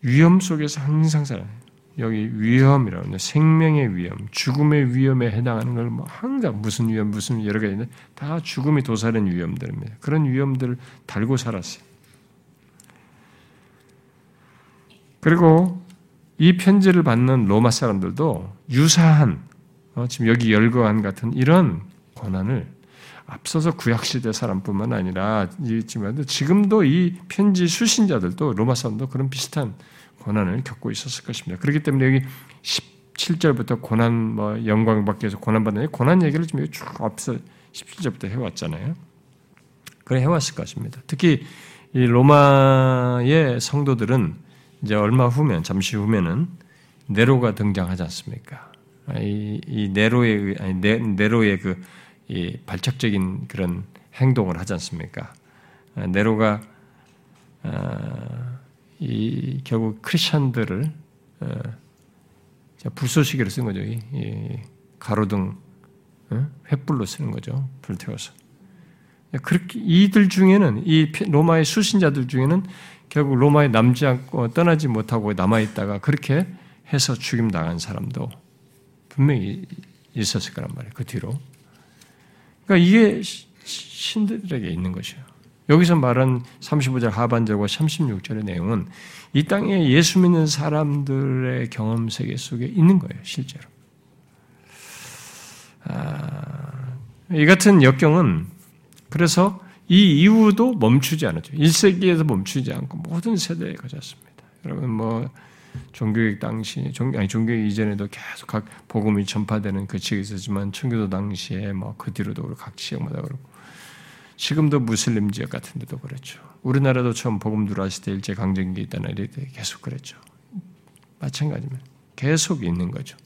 위험 속에서 항상 살아요. 여기 위험이라고 생명의 위험, 죽음의 위험에 해당하는 걸 뭐 항상 무슨 위험, 무슨 여러 가지 있는데 다 죽음이 도사는 위험들입니다. 그런 위험들을 달고 살았어요. 그리고 이 편지를 받는 로마 사람들도 유사한 어, 지금 여기 열거한 같은 이런 고난을 앞서서 구약시대 사람뿐만 아니라 지금도 이 편지 수신자들도 로마 사람도 그런 비슷한 고난을 겪고 있었을 것입니다. 그렇기 때문에 여기 17절부터 고난, 뭐, 영광 위해서 고난받는, 고난 얘기를 지금 쭉 앞서 17절부터 해왔잖아요. 그래 해왔을 것입니다. 특히 이 로마의 성도들은 이제 얼마 후면, 잠시 후면은 네로가 등장하지 않습니까? 이, 이 네로의, 아니, 네, 네로의 그, 이 발작적인 그런 행동을 하지 않습니까? 네로가, 어, 이 결국 크리스천들을 어, 불쏘시개로 쓴 거죠. 이 가로등 어? 횃불로 쓰는 거죠. 불태워서. 그렇게 이들 중에는 이 로마의 수신자들 중에는 결국 로마에 남지 않고 떠나지 못하고 남아 있다가 그렇게 해서 죽임 당한 사람도 분명히 있었을 거란 말이에요. 그 뒤로. 그러니까 이게 신들에게 있는 것이에요. 여기서 말한 35절 하반절과 36절의 내용은 이 땅에 예수 믿는 사람들의 경험 세계 속에 있는 거예요, 실제로. 아, 이 같은 역경은 그래서 이 이후도 멈추지 않았죠. 1세기에서 멈추지 않고 모든 세대에 거쳤습니다. 여러분 뭐 종교육 당시 종 아니 종교육 이전에도 계속 각 복음이 전파되는 그 지역이 있었지만 청교도 당시에 뭐 그 뒤로도 각 지역마다 그렇고 지금도 무슬림 지역 같은 데도 그렇죠. 우리나라도 처음 복음 들어왔을 때 일제 강점기 있다나 이렇게 계속 그랬죠. 마찬가지면 계속 있는 거죠.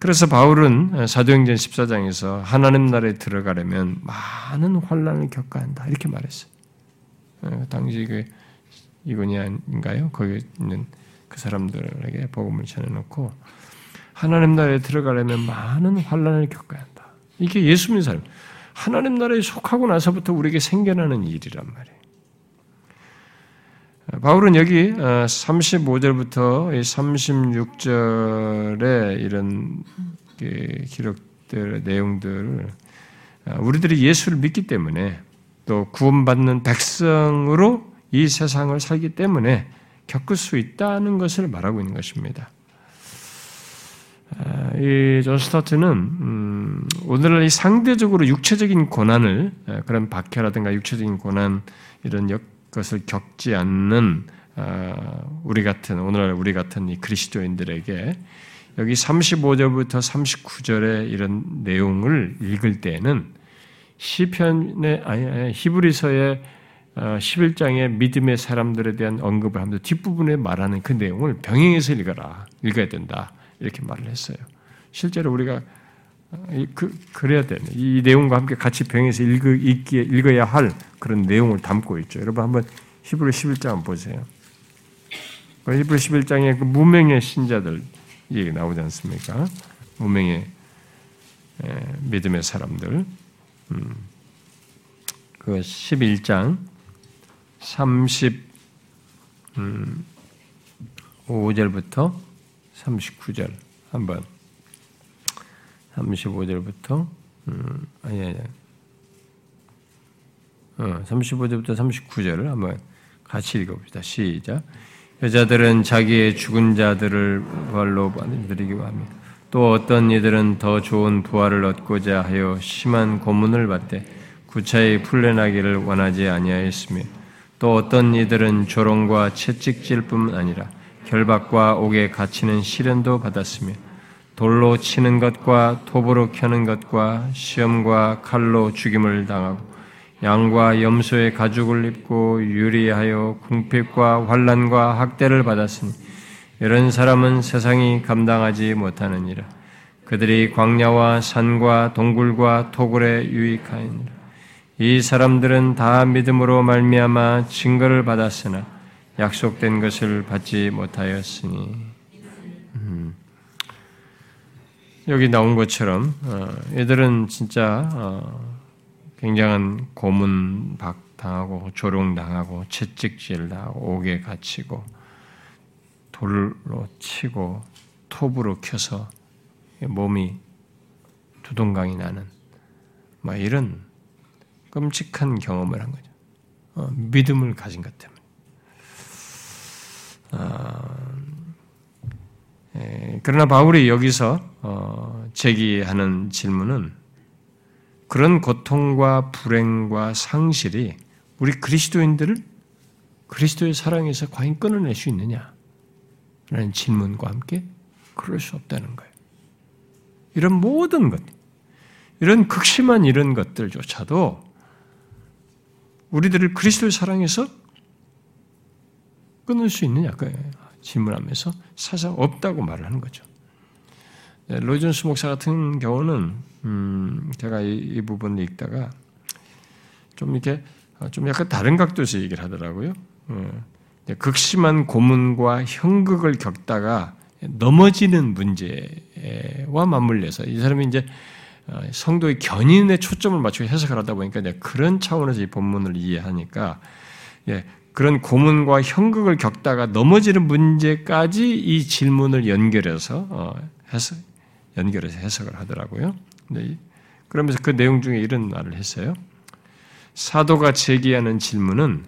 그래서 바울은 사도행전 14장에서 하나님 나라에 들어가려면 많은 환란을 겪어야 한다 이렇게 말했어요. 어, 당시 그 이고니아인가요? 거기 있는 그 사람들에게 복음을 전해놓고 하나님 나라에 들어가려면 많은 환란을 겪어야 한다. 이게 예수 믿는 사람. 하나님 나라에 속하고 나서부터 우리에게 생겨나는 일이란 말이에요. 바울은 여기 35절부터 어, 36절의 이런 기록들, 내용들을 어, 우리들이 예수를 믿기 때문에 또 구원받는 백성으로 이 세상을 살기 때문에 겪을 수 있다는 것을 말하고 있는 것입니다. 아, 이존 스타트는 음, 오늘날 이 상대적으로 육체적인 고난을 그런 박해라든가 육체적인 고난 이런 것을 겪지 않는 아, 우리 같은 오늘날 우리 같은 이 그리스도인들에게 여기 35절부터 39절의 이런 내용을 읽을 때는 시편의 아니 히브리서의 11장의 어, 믿음의 사람들에 대한 언급을 하면서 뒷부분에 말하는 그 내용을 병행해서 읽어라. 읽어야 된다. 이렇게 말을 했어요. 실제로 우리가 어, 그, 그래야 되는 이 내용과 함께 같이 병행해서 읽, 읽기, 읽어야 할 그런 내용을 담고 있죠. 여러분 한번 히브리 11장 한번 보세요. 그 히브리 11장에 그 무명의 신자들 얘기 나오지 않습니까? 무명의 믿음의 사람들. 음. 그 11장 35절부터 음, 39절 한번 35절부터 음, 아니 아니 어, 35절부터 39절을 한번 같이 읽어봅시다. 시작. 여자들은 자기의 죽은 자들을 부활로 받아들이기 합니다. 또 어떤 이들은 더 좋은 부활을 얻고자 하여 심한 고문을 받되 구차히 풀려나기를 원하지 아니하였으며 또 어떤 이들은 조롱과 채찍질뿐 아니라 결박과 옥에 갇히는 시련도 받았으며 돌로 치는 것과 톱으로 켜는 것과 시험과 칼로 죽임을 당하고 양과 염소의 가죽을 입고 유리하여 궁핍과 환란과 학대를 받았으니 이런 사람은 세상이 감당하지 못하느니라. 그들이 광야와 산과 동굴과 토굴에 유익하니라. 이 사람들은 다 믿음으로 말미암아 증거를 받았으나 약속된 것을 받지 못하였으니 음. 여기 나온 것처럼 어, 얘들은 진짜 어, 굉장한 고문 박당하고 조롱 당하고 채찍질 당하고 옥에 갇히고 돌로 치고 톱으로 켜서 몸이 두동강이 나는 뭐 이런 끔찍한 경험을 한 거죠. 어, 믿음을 가진 것 때문에. 아, 에, 그러나 바울이 여기서 어, 제기하는 질문은 그런 고통과 불행과 상실이 우리 그리스도인들을 그리스도의 사랑에서 과연 끊어낼 수 있느냐? 라는 질문과 함께 그럴 수 없다는 거예요. 이런 모든 것, 이런 극심한 이런 것들조차도 우리들을 그리스도의 사랑에서 끊을 수 있느냐? 그 질문하면서 사실 없다고 말을 하는 거죠. 네, 로이존스 목사 같은 경우는 음, 제가 이, 이 부분을 읽다가 좀 이렇게 좀 약간 다른 각도에서 얘기를 하더라고요. 어, 극심한 고문과 형극을 겪다가 넘어지는 문제와 맞물려서 이 사람이 이제 어, 성도의 견인에 초점을 맞추고 해석을 하다 보니까 그런 차원에서 이 본문을 이해하니까 예, 그런 고문과 형극을 겪다가 넘어지는 문제까지 이 질문을 연결해서 어, 해석, 연결해서 해석을 하더라고요. 그러면서 그 내용 중에 이런 말을 했어요. 사도가 제기하는 질문은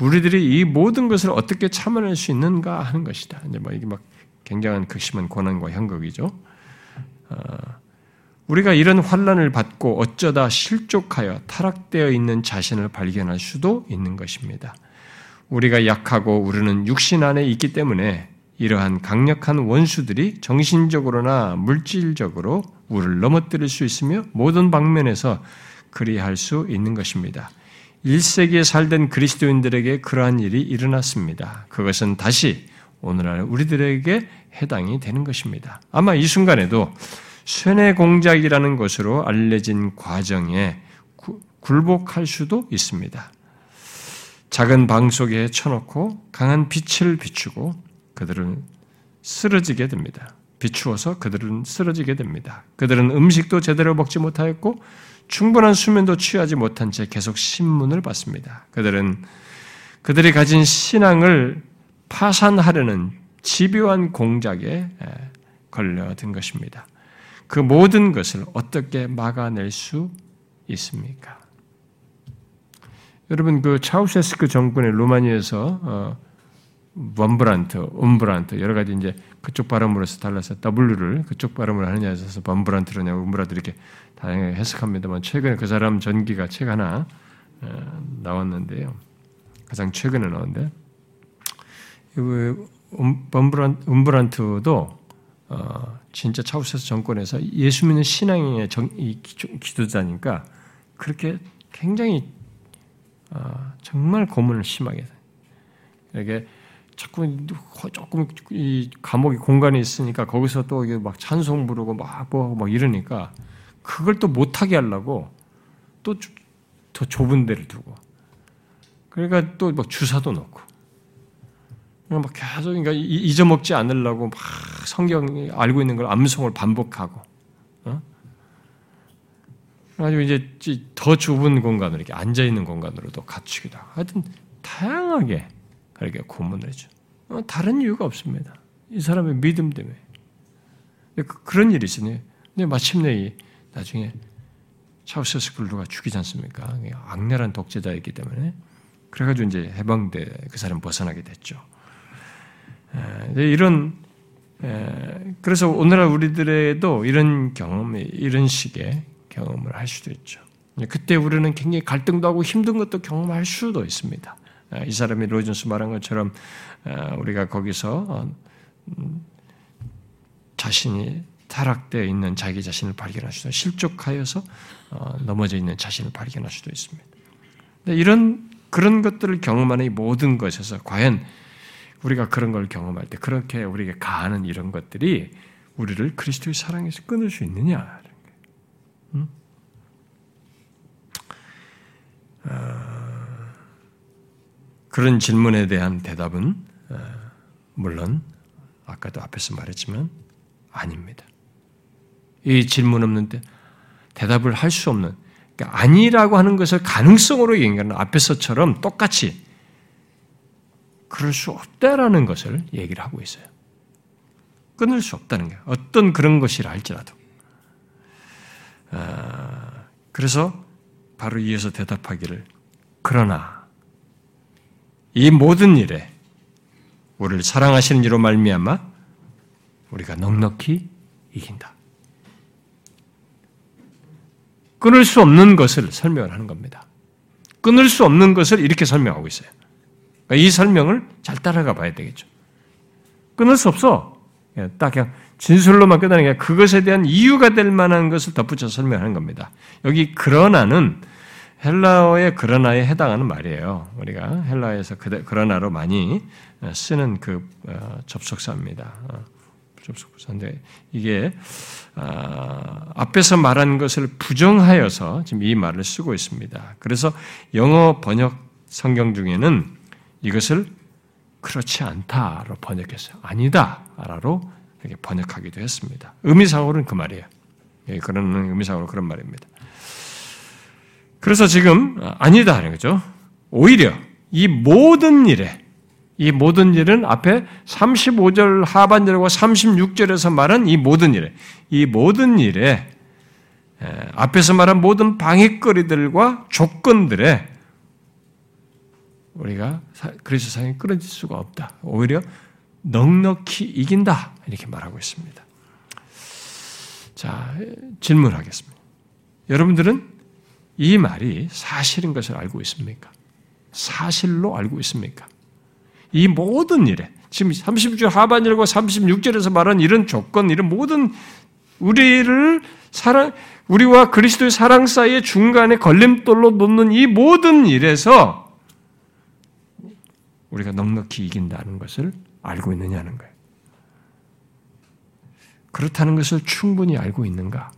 우리들이 이 모든 것을 어떻게 참아낼 수 있는가 하는 것이다. 이제 뭐 이게 막 굉장한 극심한 고난과 형극이죠. 어, 우리가 이런 환란을 받고 어쩌다 실족하여 타락되어 있는 자신을 발견할 수도 있는 것입니다. 우리가 약하고 우리는 육신 안에 있기 때문에 이러한 강력한 원수들이 정신적으로나 물질적으로 우리를 넘어뜨릴 수 있으며 모든 방면에서 그리할 수 있는 것입니다. 1세기에 살던 그리스도인들에게 그러한 일이 일어났습니다. 그것은 다시 오늘날 우리들에게 해당이 되는 것입니다. 아마 이 순간에도 쇠뇌 공작이라는 것으로 알려진 과정에 굴복할 수도 있습니다. 작은 방 속에 쳐놓고 강한 빛을 비추고 그들은 쓰러지게 됩니다. 비추어서 그들은 쓰러지게 됩니다. 그들은 음식도 제대로 먹지 못하였고 충분한 수면도 취하지 못한 채 계속 신문을 봤습니다. 그들은 그들이 가진 신앙을 파산하려는 집요한 공작에 걸려든 것입니다. 그 모든 것을 어떻게 막아낼 수 있습니까? 여러분 그 차우세스크 정권의 로마니에서 어, 범브란트, um브란트 여러 가지 이제 그쪽 발음으로서 달라서 W를 그쪽 발음을 하느냐에 있어서 범브란트로냐 um브란트 이렇게 다양하게 해석합니다만 최근에 그 사람 전기가 책 하나 어, 나왔는데요. 가장 최근에 나왔는데 범브란 um브란트도 어, 진짜 차우세스 정권에서 예수 믿는 신앙의 정, 이 기도자니까 그렇게 굉장히 어, 정말 고문을 심하게 이게 자꾸 조금 이 감옥이 공간이 있으니까 거기서 또 막 찬송 부르고 막 뭐하고 막 이러니까 그걸 또 못하게 하려고 또 더 좁은 데를 두고. 그러니까 또 막 주사도 넣고. 막 계속 그러니까 잊어먹지 않으려고 막 성경 알고 있는 걸 암송을 반복하고. 어? 그래가지고 이제 더 좁은 공간으로 이렇게 앉아 있는 공간으로도 갖추기도 하고 하여튼 다양하게 그렇게 고문을 해줘. 어, 다른 이유가 없습니다. 이 사람의 믿음 때문에. 그, 그런 일이 있으니 근데 마침내 이 나중에 차우세스크를 누가 죽이지 않습니까? 악랄한 독재자였기 때문에 그래가지고 이제 해방돼 그 사람 벗어나게 됐죠. 이런 그래서 오늘날 우리들에도 이런 경험이 이런 식의 경험을 할 수도 있죠. 그때 우리는 굉장히 갈등도 하고 힘든 것도 경험할 수도 있습니다. 이 사람이 로이존스 말한 것처럼 우리가 거기서 어, 음, 자신이 타락되어 있는 자기 자신을 발견할 수도 실족하여서 어, 넘어져 있는 자신을 발견할 수도 있습니다. 이런 그런 것들을 경험하는 이 모든 것에서 과연 우리가 그런 걸 경험할 때 그렇게 우리에게 가하는 이런 것들이 우리를 그리스도의 사랑에서 끊을 수 있느냐? 음? 어, 그런 질문에 대한 대답은 어, 물론 아까도 앞에서 말했지만 아닙니다. 이 질문 없는 데 대답을 할 수 없는 그러니까 아니라고 하는 것을 가능성으로 얘기하는 앞에서처럼 똑같이 그럴 수 없다라는 것을 얘기를 하고 있어요. 끊을 수 없다는 게 어떤 그런 것이라 할지라도. 아, 그래서 바로 이어서 대답하기를 그러나 이 모든 일에 우리를 사랑하시는 이로 말미암아 우리가 넉넉히 이긴다. 끊을 수 없는 것을 설명을 하는 겁니다. 끊을 수 없는 것을 이렇게 설명하고 있어요. 그러니까 이 설명을 잘 따라가 봐야 되겠죠. 끊을 수 없어. 예, 딱 그냥 진술로만 끝나는 게 그것에 대한 이유가 될 만한 것을 덧붙여 설명하는 겁니다. 여기 그러나는 헬라어의 그러나에 해당하는 말이에요. 우리가 헬라에서 그러나로 많이 쓰는 그 어, 접속사입니다. 어, 접속사인데 이게 아, 앞에서 말한 것을 부정하여서 지금 이 말을 쓰고 있습니다. 그래서 영어 번역 성경 중에는 이것을 그렇지 않다로 번역했어요. 아니다라로 이렇게 번역하기도 했습니다. 의미상으로는 그 말이에요. 예, 그런 의미상으로 그런 말입니다. 그래서 지금 아니다 하는 거죠. 오히려 이 모든 일에 이 모든 일은 앞에 35절 하반절과 36절에서 말한 이 모든 일에 이 모든 일에 앞에서 말한 모든 방해거리들과 조건들에 우리가 그리스도 상에 끊어질 수가 없다. 오히려 넉넉히 이긴다. 이렇게 말하고 있습니다. 자, 질문하겠습니다. 여러분들은 이 말이 사실인 것을 알고 있습니까? 사실로 알고 있습니까? 이 모든 일에, 지금 30절 하반절과 36절에서 말한 이런 조건, 이런 모든 우리를 사랑, 우리와 그리스도의 사랑 사이의 중간에 걸림돌로 놓는 이 모든 일에서 우리가 넉넉히 이긴다는 것을 알고 있느냐는 거예요. 그렇다는 것을 충분히 알고 있는가?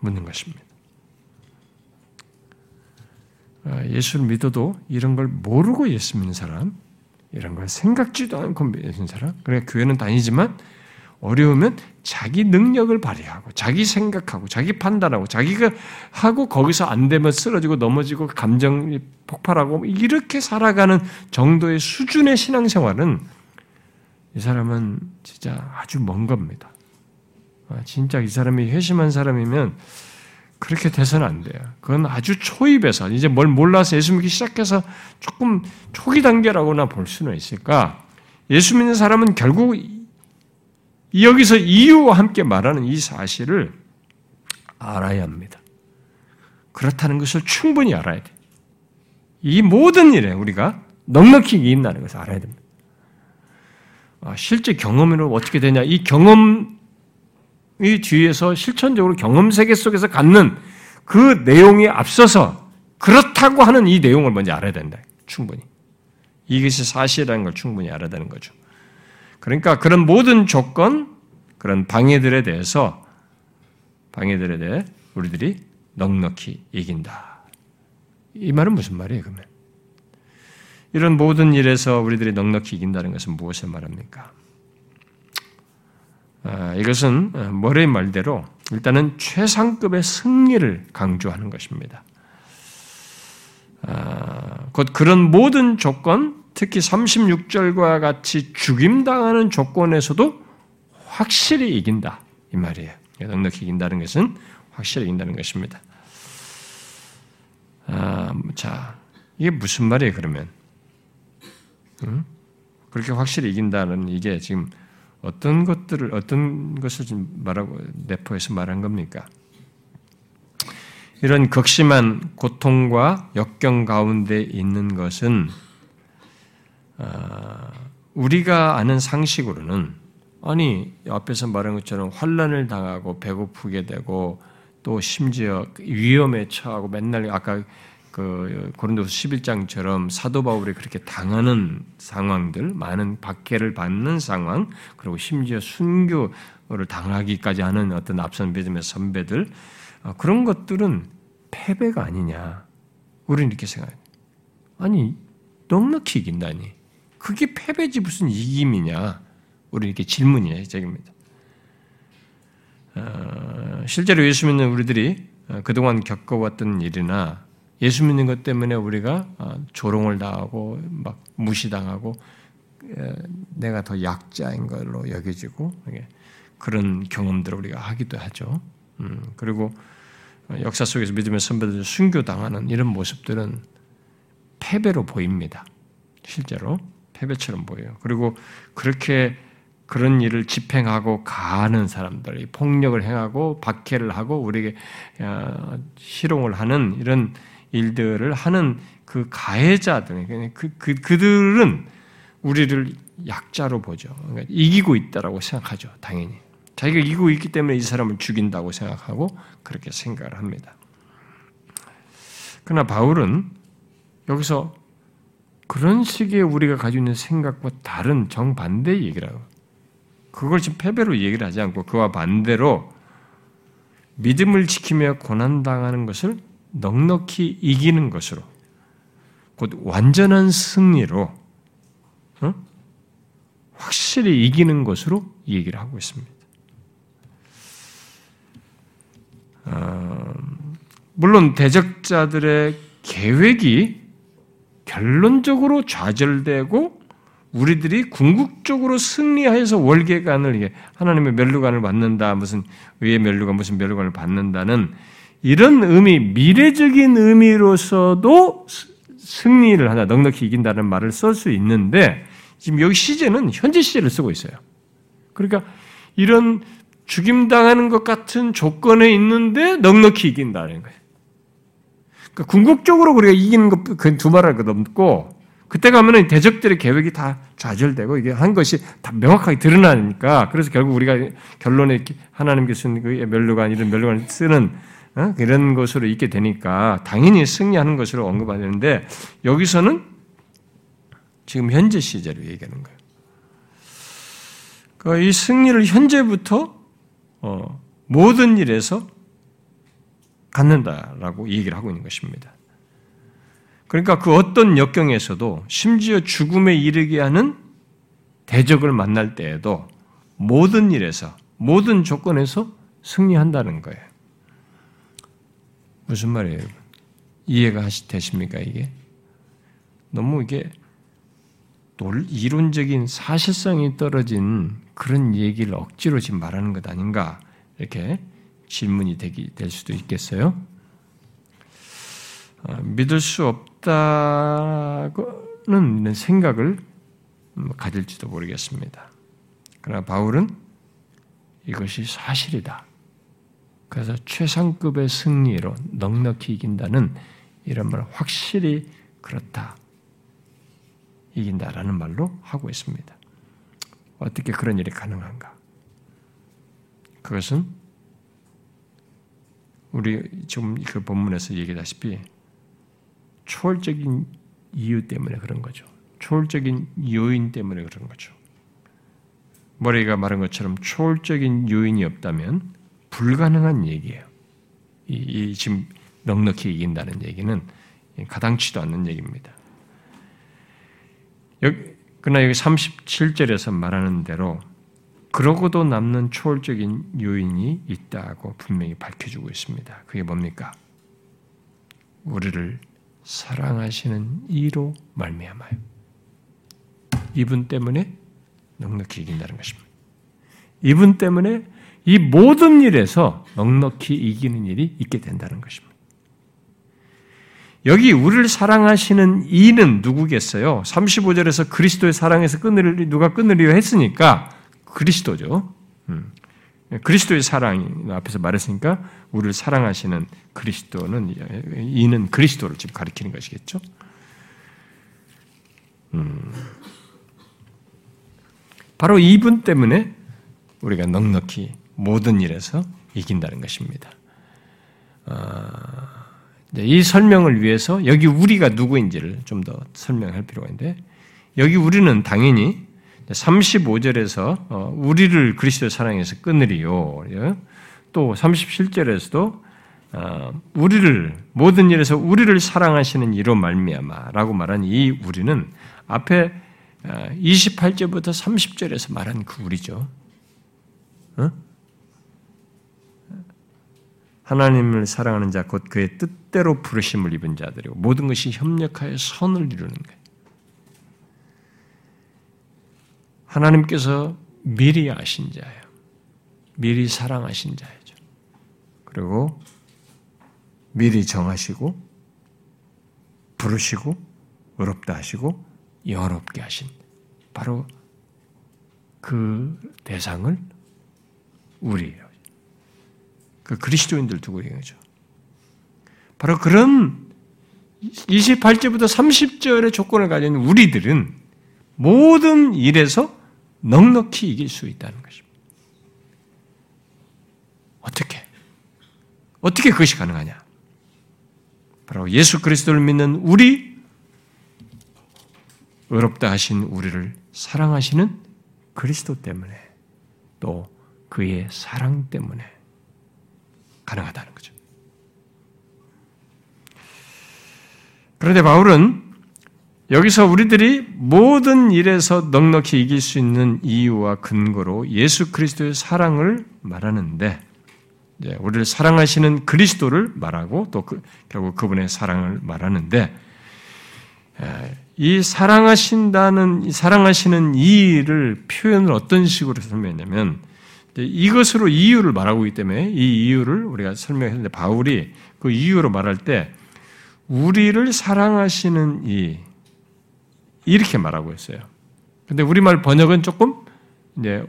묻는 것입니다. 아, 예수를 믿어도 이런 걸 모르고 예수 믿는 사람, 이런 걸 생각지도 않고 믿는 사람, 그래 교회는 다니지만 어려우면 자기 능력을 발휘하고 자기 생각하고 자기 판단하고 자기가 하고 거기서 안 되면 쓰러지고 넘어지고 감정이 폭발하고 이렇게 살아가는 정도의 수준의 신앙생활은 이 사람은 진짜 아주 먼 겁니다. 아, 진짜 이 사람이 회심한 사람이면 그렇게 돼서는 안 돼요. 그건 아주 초입에서 이제 뭘 몰라서 예수 믿기 시작해서 조금 초기 단계라고나 볼 수는 있을까? 예수 믿는 사람은 결국 여기서 이유와 함께 말하는 이 사실을 알아야 합니다. 그렇다는 것을 충분히 알아야 돼. 이 모든 일에 우리가 넉넉히 이긴다는 것을 알아야 됩니다. 아, 실제 경험으로 어떻게 되냐? 이 경험 이 뒤에서 실천적으로 경험 세계 속에서 갖는 그 내용에 앞서서 그렇다고 하는 이 내용을 먼저 알아야 된다. 충분히. 이것이 사실이라는 걸 충분히 알아야 되는 거죠. 그러니까 그런 모든 조건, 그런 방해들에 대해서 방해들에 대해 우리들이 넉넉히 이긴다. 이 말은 무슨 말이에요, 그러면? 이런 모든 일에서 우리들이 넉넉히 이긴다는 것은 무엇을 말합니까? 아, 이것은 머레의 말대로 일단은 최상급의 승리를 강조하는 것입니다. 아, 곧 그런 모든 조건, 특히 36절과 같이 죽임당하는 조건에서도 확실히 이긴다. 이 말이에요. 넉넉히 이긴다는 것은 확실히 이긴다는 것입니다. 아, 자, 이게 무슨 말이에요, 그러면? 응? 그렇게 확실히 이긴다는 이게 지금 어떤 것들을 어떤 것을 말하고 내포해서 말한 겁니까? 이런 극심한 고통과 역경 가운데 있는 것은 아, 우리가 아는 상식으로는 아니 앞에서 말한 것처럼 환란을 당하고 배고프게 되고 또 심지어 위험에 처하고 맨날 아까 그 고린도서 11장처럼 사도 바울이 그렇게 당하는 상황들, 많은 박해를 받는 상황, 그리고 심지어 순교를 당하기까지 하는 어떤 앞선 믿음의 선배들 어, 그런 것들은 패배가 아니냐. 우리는 이렇게 생각해요. 아니 넉넉히 이긴다니. 그게 패배지 무슨 이김이냐. 우리 이렇게 질문이에요, 적입니다. 어, 실제로 예수 믿는 우리들이 어, 그동안 겪어왔던 일이나 예수 믿는 것 때문에 우리가 어, 조롱을 당하고 막 무시당하고 내가 더 약자인 걸로 여겨지고 그런 경험들을 우리가 하기도 하죠. 음, 그리고 역사 속에서 믿음의 선배들 순교당하는 이런 모습들은 패배로 보입니다. 실제로 패배처럼 보여요. 그리고 그렇게 그런 일을 집행하고 가는 사람들, 폭력을 행하고 박해를 하고 우리에게 어, 희롱을 하는 이런 일들을 하는 그 가해자들, 그, 그, 그들은 우리를 약자로 보죠. 그러니까 이기고 있다라고 생각하죠, 당연히. 자기가 이기고 있기 때문에 이 사람을 죽인다고 생각하고 그렇게 생각을 합니다. 그러나 바울은 여기서 그런 식의 우리가 가지고 있는 생각과 다른 정반대의 얘기를 하고, 그걸 지금 패배로 얘기를 하지 않고 그와 반대로 믿음을 지키며 고난당하는 것을 넉넉히 이기는 것으로 곧 완전한 승리로 어? 확실히 이기는 것으로 얘기를 하고 있습니다. 어, 물론 대적자들의 계획이 결론적으로 좌절되고 우리들이 궁극적으로 승리하여서 월계관을 하나님의 멸류관을 받는다 무슨 의의 멸류관 무슨 멸류관을 받는다는 이런 의미, 미래적인 의미로서도 승리를 하나 넉넉히 이긴다는 말을 쓸 수 있는데 지금 여기 시제는 현재 시제를 쓰고 있어요. 그러니까 이런 죽임당하는 것 같은 조건에 있는데 넉넉히 이긴다는 거예요. 그러니까 궁극적으로 우리가 이기는 것, 그두 말할 것 없고, 그때 가면은 대적들의 계획이 다 좌절되고 이게 한 것이 다 명확하게 드러나니까 그래서 결국 우리가 결론에 하나님께 쓰는 그 멸류관 이런 멸류관을 쓰는 어? 이런 것으로 있게 되니까 당연히 승리하는 것으로 언급하는데 여기서는 지금 현재 시제로 얘기하는 거예요. 그러니까 이 승리를 현재부터 어, 모든 일에서 갖는다라고 얘기를 하고 있는 것입니다. 그러니까 그 어떤 역경에서도 심지어 죽음에 이르게 하는 대적을 만날 때에도 모든 일에서 모든 조건에서 승리한다는 거예요. 무슨 말이에요? 이해가 되십니까 이게? 너무 이게 이론적인 사실성이 떨어진 그런 얘기를 억지로 지금 말하는 것 아닌가 이렇게 질문이 되기 될 수도 있겠어요. 어, 믿을 수 없다고는 생각을 가질지도 모르겠습니다. 그러나 바울은 이것이 사실이다. 그래서 최상급의 승리로 넉넉히 이긴다는 이런 말 확실히 그렇다. 이긴다라는 말로 하고 있습니다. 어떻게 그런 일이 가능한가? 그것은 우리 지금 그 본문에서 얘기다시피 초월적인 이유 때문에 그런 거죠. 초월적인 요인 때문에 그런 거죠. 머리가 말한 것처럼 초월적인 요인이 없다면 불가능한 얘기예요. 이, 이 지금 넉넉히 이긴다는 얘기는 가당치도 않는 얘기입니다. 여기, 그러나 여기 37절에서 말하는 대로 그러고도 남는 초월적인 요인이 있다고 분명히 밝혀주고 있습니다. 그게 뭡니까? 우리를 사랑하시는 이로 말미암아요. 이분 때문에 넉넉히 이긴다는 것입니다. 이분 때문에 이 모든 일에서 넉넉히 이기는 일이 있게 된다는 것입니다. 여기 우리를 사랑하시는 이는 누구겠어요? 35절에서 그리스도의 사랑에서 끊을, 누가 끊으려 했으니까 그리스도죠. 음. 그리스도의 사랑 앞에서 말했으니까 우리를 사랑하시는 그리스도는 이는 그리스도를 지금 가리키는 것이겠죠. 음. 바로 이분 때문에 우리가 넉넉히 모든 일에서 이긴다는 것입니다. 아, 이 설명을 위해서 여기 우리가 누구인지를 좀 더 설명할 필요가 있는데 여기 우리는 당연히 35절에서 어, 우리를 그리스도 사랑해서 끊으리요. 예? 또 37절에서도 어, 우리를 모든 일에서 우리를 사랑하시는 이로 말미암아라고 말한 이 우리는 앞에 28절부터 어, 30절에서 말한 그 우리죠. 하나님을 사랑하는 자, 곧 그의 뜻대로 부르심을 입은 자들이고 모든 것이 협력하여 선을 이루는 거예요. 하나님께서 미리 아신 자예요. 미리 사랑하신 자예죠. 그리고 미리 정하시고 부르시고 어렵다 하시고 영롭게 하신 바로 그 대상을 우리예요. 그 그리스도인들 두고 거죠. 바로 그런 28절부터 30절의 조건을 가진 우리들은 모든 일에서 넉넉히 이길 수 있다는 것입니다. 어떻게? 어떻게 그것이 가능하냐? 바로 예수 그리스도를 믿는 우리, 의롭다 하신 우리를 사랑하시는 그리스도 때문에 또 그의 사랑 때문에 가능하다는 거죠. 그런데 바울은 여기서 우리들이 모든 일에서 넉넉히 이길 수 있는 이유와 근거로 예수 그리스도의 사랑을 말하는데, 우리를 사랑하시는 그리스도를 말하고 또 그, 결국 그분의 사랑을 말하는데, 이 사랑하신다는, 이 사랑하시는 이 일을 표현을 어떤 식으로 설명했냐면, 이것으로 이유를 말하고 있기 때문에 이 이유를 우리가 설명했는데, 바울이 그 이유로 말할 때, 우리를 사랑하시는 이 이렇게 말하고 있어요. 근데 우리말 번역은 조금 이제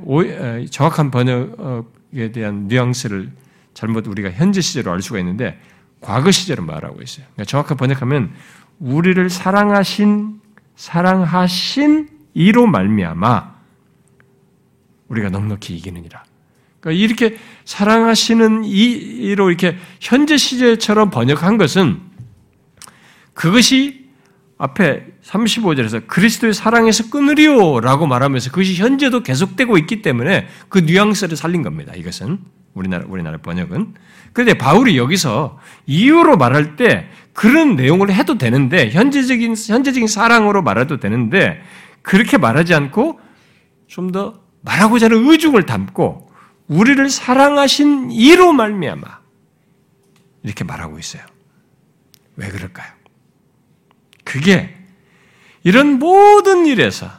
정확한 번역에 대한 뉘앙스를 잘못 우리가 현재 시제로 알 수가 있는데 과거 시제로 말하고 있어요. 그러니까 정확한 번역하면 우리를 사랑하신 사랑하신 이로 말미암아 우리가 넉넉히 이기느니라. 그러니까 이렇게 사랑하시는 이로 이렇게 현재 시제처럼 번역한 것은 그것이 앞에 35절에서 그리스도의 사랑에서 끊으리오라고 말하면서 그것이 현재도 계속되고 있기 때문에 그 뉘앙스를 살린 겁니다. 이것은 우리나라 우리나라 번역은. 그런데 바울이 여기서 이유로 말할 때 그런 내용을 해도 되는데 현재적인 현재적인 사랑으로 말해도 되는데 그렇게 말하지 않고 좀 더 말하고자 하는 의중을 담고 우리를 사랑하신 이로 말미암아 이렇게 말하고 있어요. 왜 그럴까요? 그게 이런 모든 일에서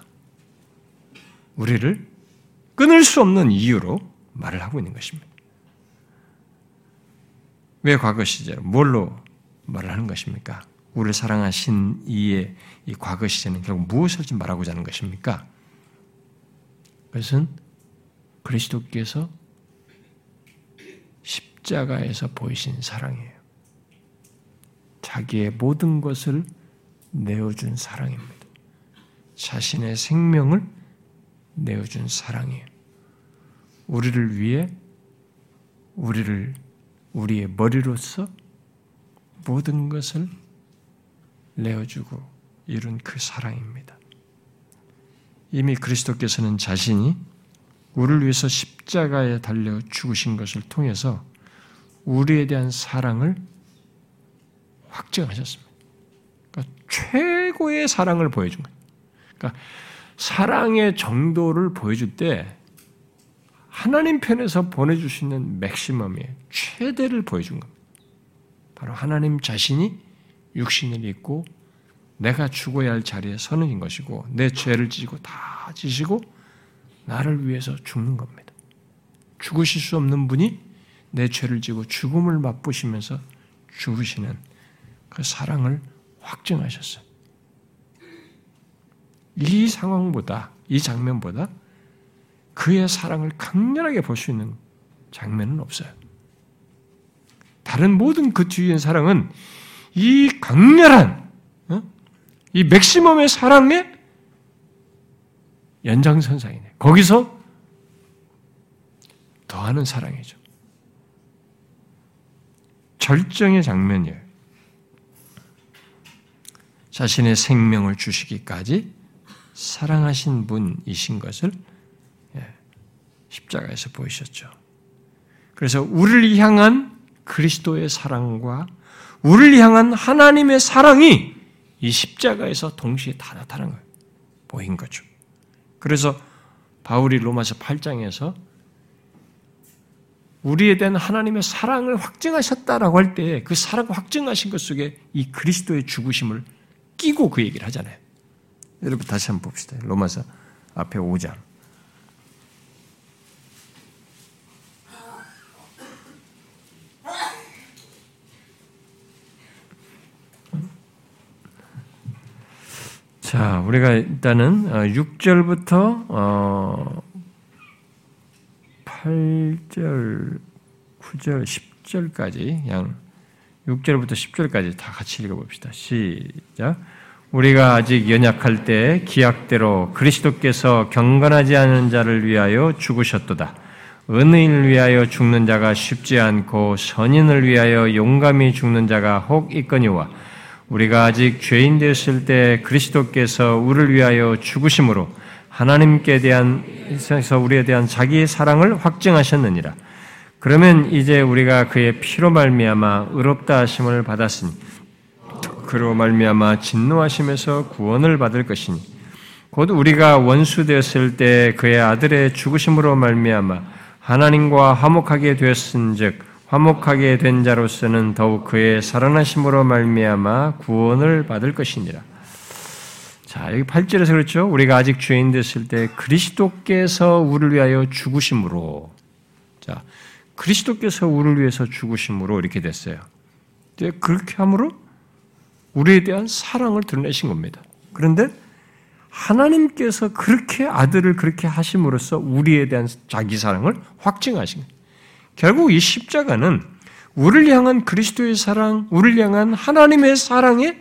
우리를 끊을 수 없는 이유로 말을 하고 있는 것입니다. 왜 과거 시제로 뭘로 말을 하는 것입니까? 우리를 사랑하신 이의 이 과거 시제는 결국 무엇을 지금 말하고자 하는 것입니까? 그것은 그리스도께서 십자가에서 보이신 사랑이에요. 자기의 모든 것을 내어준 사랑입니다. 자신의 생명을 내어준 사랑이에요. 우리를 위해 우리를 우리의 머리로서 모든 것을 내어주고 이룬 그 사랑입니다. 이미 그리스도께서는 자신이 우리를 위해서 십자가에 달려 죽으신 것을 통해서 우리에 대한 사랑을 확증하셨습니다. 최고의 사랑을 보여준 거예요. 그러니까 사랑의 정도를 보여줄 때 하나님 편에서 보내줄 수 있는 맥시멈이에요. 최대를 보여준 겁니다. 바로 하나님 자신이 육신을 입고 내가 죽어야 할 자리에 서는 것이고 내 죄를 지고 다 지시고 나를 위해서 죽는 겁니다. 죽으실 수 없는 분이 내 죄를 지고 죽음을 맛보시면서 죽으시는 그 사랑을 확증하셨어요. 이 상황보다, 이 장면보다 그의 사랑을 강렬하게 볼 수 있는 장면은 없어요. 다른 모든 그 뒤에 사랑은 이 강렬한, 어? 이 맥시멈의 사랑의 연장선상이네. 거기서 더하는 사랑이죠. 절정의 장면이에요. 자신의 생명을 주시기까지 사랑하신 분이신 것을 예, 십자가에서 보이셨죠. 그래서 우리를 향한 그리스도의 사랑과 우리를 향한 하나님의 사랑이 이 십자가에서 동시에 다 나타난 거예요. 보인 거죠. 그래서 바울이 로마서 8장에서 우리에 대한 하나님의 사랑을 확증하셨다라고 할 때 그 사랑을 확증하신 것 속에 이 그리스도의 죽으심을 끼고 그 얘기를 하잖아요. 여러분 다시 한번 봅시다. 로마서 앞에 5장. 자, 우리가 일단은 6절부터 어 8절, 9절, 10절까지 양 6절부터 10절까지 다 같이 읽어 봅시다. 시작. 우리가 아직 연약할 때 기약대로 그리스도께서 경건하지 않은 자를 위하여 죽으셨도다. 은인을 위하여 죽는 자가 쉽지 않고 선인을 위하여 용감히 죽는 자가 혹 있거니와 우리가 아직 죄인 되었을 때 그리스도께서 우리를 위하여 죽으심으로 하나님께 대한 세상에서 우리에 대한 자기의 사랑을 확증하셨느니라. 그러면 이제 우리가 그의 피로 말미암아 의롭다 하심을 받았으니 그로 말미암아 진노하심에서 구원을 받을 것이니 곧 우리가 원수 되었을 때 그의 아들의 죽으심으로 말미암아 하나님과 화목하게 되었은즉 화목하게 된 자로서는 더욱 그의 살아나심으로 말미암아 구원을 받을 것이니라. 자, 여기 8절에서 그렇죠. 우리가 아직 죄인 됐을 때 그리스도께서 우리를 위하여 죽으심으로 자, 그리스도께서 우리를 위해서 죽으심으로 이렇게 됐어요. 그렇게 함으로 우리에 대한 사랑을 드러내신 겁니다. 그런데 하나님께서 그렇게 아들을 그렇게 하심으로써 우리에 대한 자기 사랑을 확증하신 거예요. 결국 이 십자가는 우리를 향한 그리스도의 사랑, 우리를 향한 하나님의 사랑의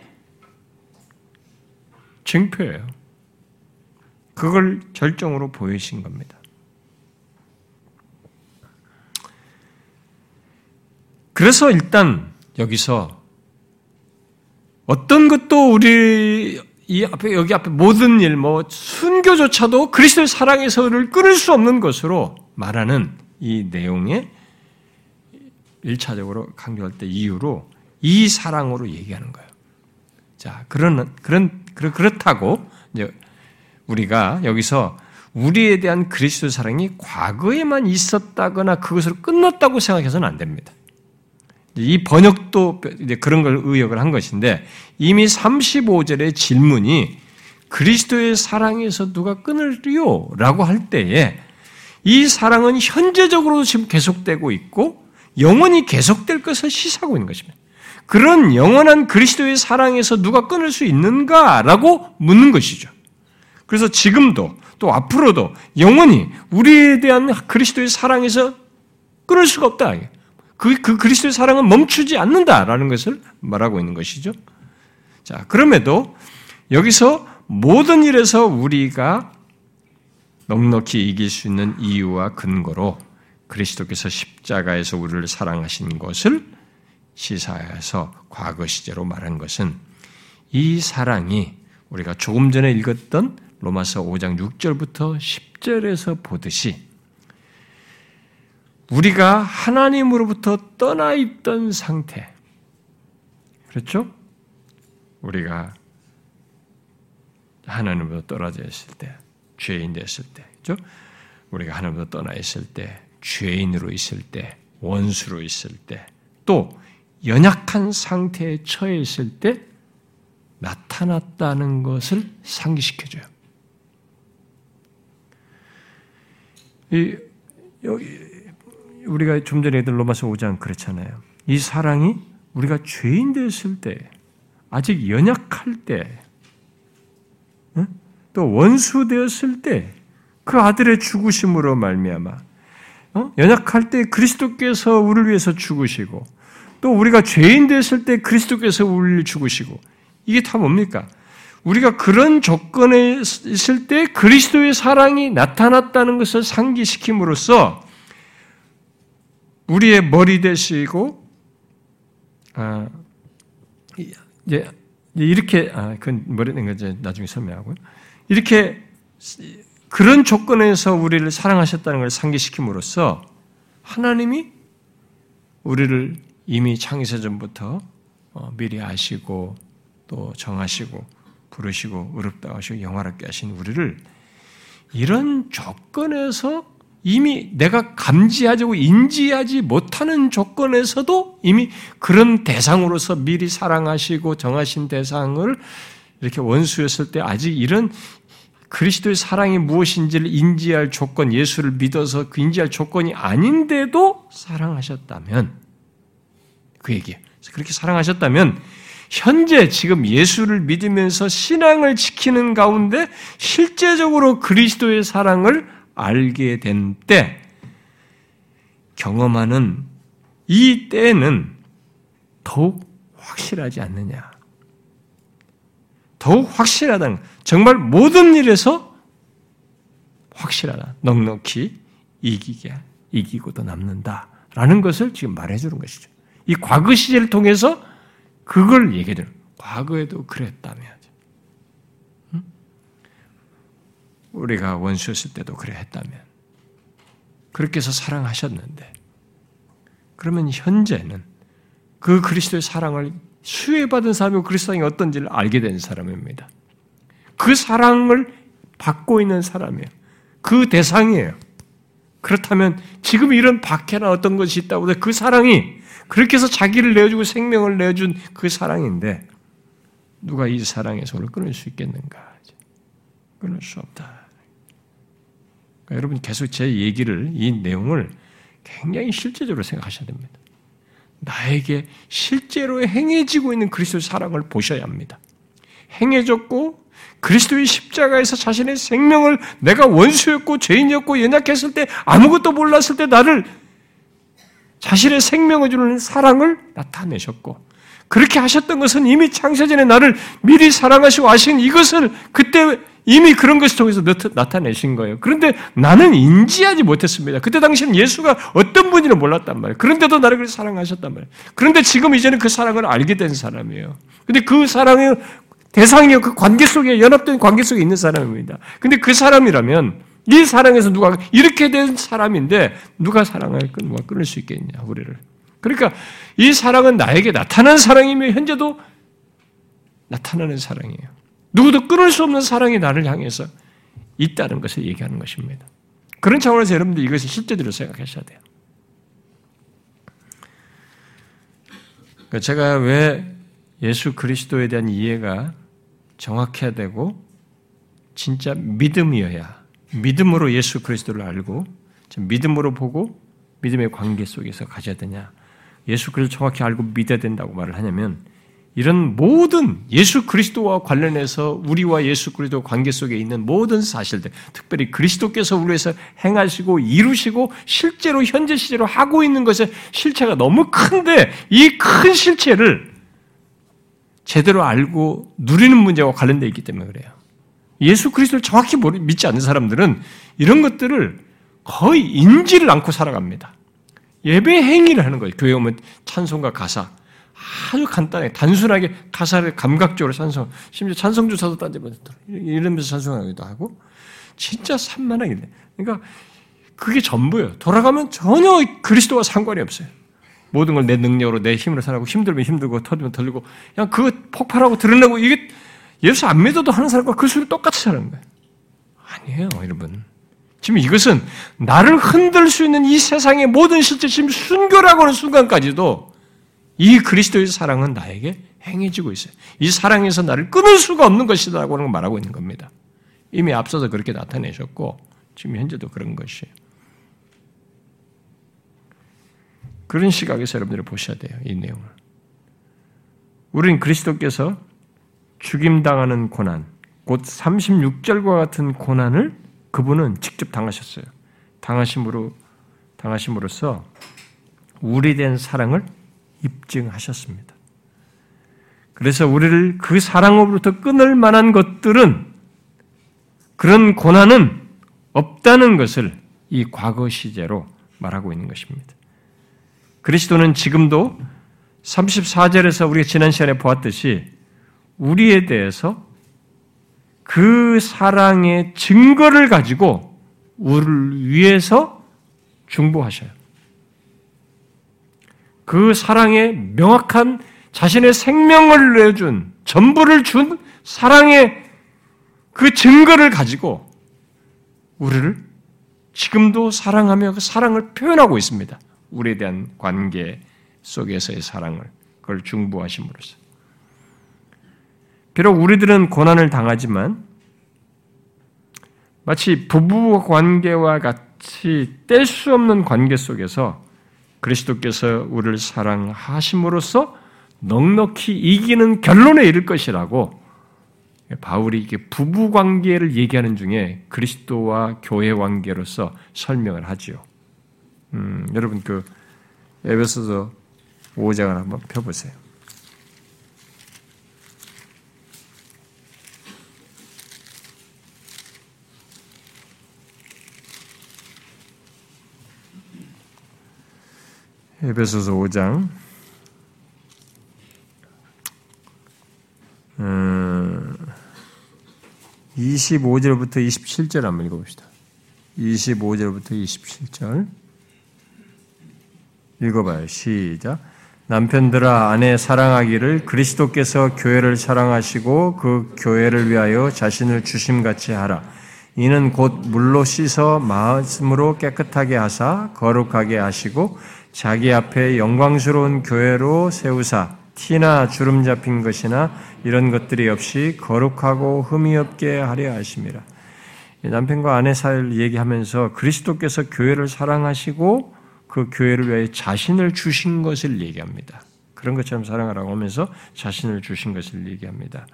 증표예요. 그걸 절정으로 보이신 겁니다. 그래서 일단 여기서 어떤 것도 우리 이 앞에 여기 앞에 모든 일, 뭐 순교조차도 그리스도의 사랑에서를 끊을 수 없는 것으로 말하는 이 내용에 1차적으로 강조할 때 이유로 이 사랑으로 얘기하는 거예요. 자, 그런 그런 그렇다고 이제 우리가 여기서 우리에 대한 그리스도 사랑이 과거에만 있었다거나 그것으로 끝났다고 생각해서는 안 됩니다. 이 번역도 이제 그런 걸 의역을 한 것인데 이미 35절의 질문이 그리스도의 사랑에서 누가 끊을요? 라고 할 때에 이 사랑은 현재적으로도 지금 계속되고 있고 영원히 계속될 것을 시사하고 있는 것입니다. 그런 영원한 그리스도의 사랑에서 누가 끊을 수 있는가라고 묻는 것이죠. 그래서 지금도 또 앞으로도 영원히 우리에 대한 그리스도의 사랑에서 끊을 수가 없다. 그, 그 그리스도의 사랑은 멈추지 않는다라는 것을 말하고 있는 것이죠. 자, 그럼에도 여기서 모든 일에서 우리가 넉넉히 이길 수 있는 이유와 근거로 그리스도께서 십자가에서 우리를 사랑하신 것을 시사해서 과거 시제로 말한 것은 이 사랑이 우리가 조금 전에 읽었던 로마서 5장 6절부터 10절에서 보듯이 우리가 하나님으로부터 떠나 있던 상태. 그렇죠? 우리가 하나님으로부터 떨어져 있을 때, 죄인 됐을 때, 그렇죠? 우리가 하나님으로부터 떠나 있을 때, 죄인으로 있을 때, 원수로 있을 때, 또 연약한 상태에 처해 있을 때 나타났다는 것을 상기시켜줘요. 이, 우리가 좀 전에 했던 로마서 5장 그렇잖아요. 이 사랑이 우리가 죄인 됐을 때, 아직 연약할 때, 또 원수 되었을 때, 그 아들의 죽으심으로 말미암아 어? 연약할 때 그리스도께서 우리를 위해서 죽으시고 또 우리가 죄인 됐을 때 그리스도께서 우리를 죽으시고 이게 다 뭡니까? 우리가 그런 조건에 있을 때 그리스도의 사랑이 나타났다는 것을 상기시킴으로써 우리의 머리 되시고 아, 이제 이렇게 아, 그건 머리는 이제 나중에 설명하고요. 이렇게 그런 조건에서 우리를 사랑하셨다는 걸 상기시킴으로써 하나님이 우리를 이미 창세 전부터 어, 미리 아시고 또 정하시고 부르시고 의롭다 하시고 영화롭게 하신 우리를 이런 조건에서 이미 내가 감지하고 인지하지 못하는 조건에서도 이미 그런 대상으로서 미리 사랑하시고 정하신 대상을 이렇게 원수였을 때 아직 이런 그리스도의 사랑이 무엇인지를 인지할 조건, 예수를 믿어서 그 인지할 조건이 아닌데도 사랑하셨다면, 그 얘기. 그렇게 사랑하셨다면, 현재 지금 예수를 믿으면서 신앙을 지키는 가운데 실제적으로 그리스도의 사랑을 알게 된 때, 경험하는 이 때는 더욱 확실하지 않느냐. 더욱 확실하다는 정말 모든 일에서 확실하다. 넉넉히 이기게 이기고도 남는다 라는 것을 지금 말해주는 것이죠. 이 과거 시제를 통해서 그걸 얘기해 주는. 과거에도 그랬다며. 응? 우리가 원수였을 때도 그래 했다면. 그렇게 해서 사랑하셨는데. 그러면 현재는 그 그리스도의 사랑을 수혜받은 사람이 그리스도 사 어떤지를 알게 된 사람입니다. 그 사랑을 받고 있는 사람이에요. 그 대상이에요. 그렇다면 지금 이런 박해나 어떤 것이 있다고 해서 그 사랑이 그렇게 해서 자기를 내어주고 생명을 내어준 그 사랑인데 누가 이 사랑의 손을 끊을 수 있겠는가? 끊을 수 없다. 그러니까 여러분 계속 제 얘기를 이 내용을 굉장히 실제적으로 생각하셔야 됩니다. 나에게 실제로 행해지고 있는 그리스도의 사랑을 보셔야 합니다. 행해졌고 그리스도의 십자가에서 자신의 생명을 내가 원수였고 죄인이었고 연약했을 때 아무것도 몰랐을 때 나를 자신의 생명을 주는 사랑을 나타내셨고 그렇게 하셨던 것은 이미 창세전에 나를 미리 사랑하시고 아신 이것을 그때 이미 그런 것을 통해서 나타내신 거예요. 그런데 나는 인지하지 못했습니다. 그때 당시는 예수가 어떤 분인지 몰랐단 말이에요. 그런데도 나를 그렇게 사랑하셨단 말이에요. 그런데 지금 이제는 그 사랑을 알게 된 사람이에요. 근데 그 사랑의 대상이 그 관계 속에, 연합된 관계 속에 있는 사람입니다. 근데 그 사람이라면 이 사랑에서 누가 이렇게 된 사람인데 누가 사랑을 누가 끊을 수 있겠냐, 우리를. 그러니까 이 사랑은 나에게 나타난 사랑이며 현재도 나타나는 사랑이에요. 누구도 끊을 수 없는 사랑이 나를 향해서 있다는 것을 얘기하는 것입니다. 그런 차원에서 여러분들 이것을 실제대로 생각하셔야 돼요. 그러니까 제가 왜 예수 그리스도에 대한 이해가 정확해야 되고 진짜 믿음이어야 믿음으로 예수 그리스도를 알고 믿음으로 보고 믿음의 관계 속에서 가져야 되냐 예수 그리스도 정확히 알고 믿어야 된다고 말을 하냐면 이런 모든 예수 그리스도와 관련해서 우리와 예수 그리스도 관계 속에 있는 모든 사실들, 특별히 그리스도께서 우리에서 행하시고 이루시고 실제로 현재 시제로 하고 있는 것의 실체가 너무 큰데 이 큰 실체를 제대로 알고 누리는 문제와 관련되어 있기 때문에 그래요. 예수 그리스도를 정확히 믿지 않는 사람들은 이런 것들을 거의 인지를 않고 살아갑니다. 예배 행위를 하는 거예요. 교회 오면 찬송과 가사. 아주 간단하게, 단순하게 가사를 감각적으로 찬송, 심지어 찬송 주사도 딴데면 이러면서 찬송하기도 하고, 진짜 산만하게 돼. 그러니까 그게 전부예요. 돌아가면 전혀 그리스도와 상관이 없어요. 모든 걸 내 능력으로, 내 힘으로 살아고, 힘들면 힘들고, 터지면 털리고, 그냥 그거 폭발하고 드러내고, 이게 예수 안 믿어도 하는 사람과 그 소리 똑같이 사는 거예요. 아니에요, 여러분. 지금 이것은 나를 흔들 수 있는 이 세상의 모든 실제 지금 순교라고 하는 순간까지도 이 그리스도의 사랑은 나에게 행해지고 있어요. 이 사랑에서 나를 끊을 수가 없는 것이다라고 하는 걸 말하고 있는 겁니다. 이미 앞서서 그렇게 나타내셨고 지금 현재도 그런 것이에요. 그런 시각에서 여러분들이 보셔야 돼요. 이 내용을. 우리는 그리스도께서 죽임당하는 고난, 곧 36절과 같은 고난을 그분은 직접 당하셨어요. 당하심으로 당하심으로써 우리 된 사랑을 입증하셨습니다. 그래서 우리를 그 사랑으로부터 끊을 만한 것들은 그런 고난은 없다는 것을 이 과거 시제로 말하고 있는 것입니다. 그리스도는 지금도 34절에서 우리가 지난 시간에 보았듯이 우리에 대해서 그 사랑의 증거를 가지고 우리를 위해서 중보하셔요. 그 사랑의 명확한 자신의 생명을 내준, 전부를 준 사랑의 그 증거를 가지고 우리를 지금도 사랑하며 그 사랑을 표현하고 있습니다. 우리에 대한 관계 속에서의 사랑을, 그걸 중보하심으로써. 비록 우리들은 고난을 당하지만 마치 부부 관계와 같이 뗄 수 없는 관계 속에서 그리스도께서 우리를 사랑하심으로써 넉넉히 이기는 결론에 이를 것이라고 바울이 이게 부부 관계를 얘기하는 중에 그리스도와 교회 관계로서 설명을 하지요. 음, 여러분 그 에베소서 5장을 한번 펴보세요. 에베소서 5장 25절부터 어, 27절 한번 읽어봅시다. 25절부터 27절 읽어봐요. 시작. 남편들아 아내 사랑하기를 그리스도께서 교회를 사랑하시고 그 교회를 위하여 자신을 주심같이 하라. 이는 곧 물로 씻어 마음으로 깨끗하게 하사 거룩하게 하시고 자기 앞에 영광스러운 교회로 세우사 티나 주름 잡힌 것이나 이런 것들이 없이 거룩하고 흠이 없게 하려 하심이라. 남편과 아내 사이를 얘기하면서 그리스도께서 교회를 사랑하시고 그 교회를 위해 자신을 주신 것을 얘기합니다. 그런 것처럼 사랑하라고 하면서 자신을 주신 것을 얘기합니다.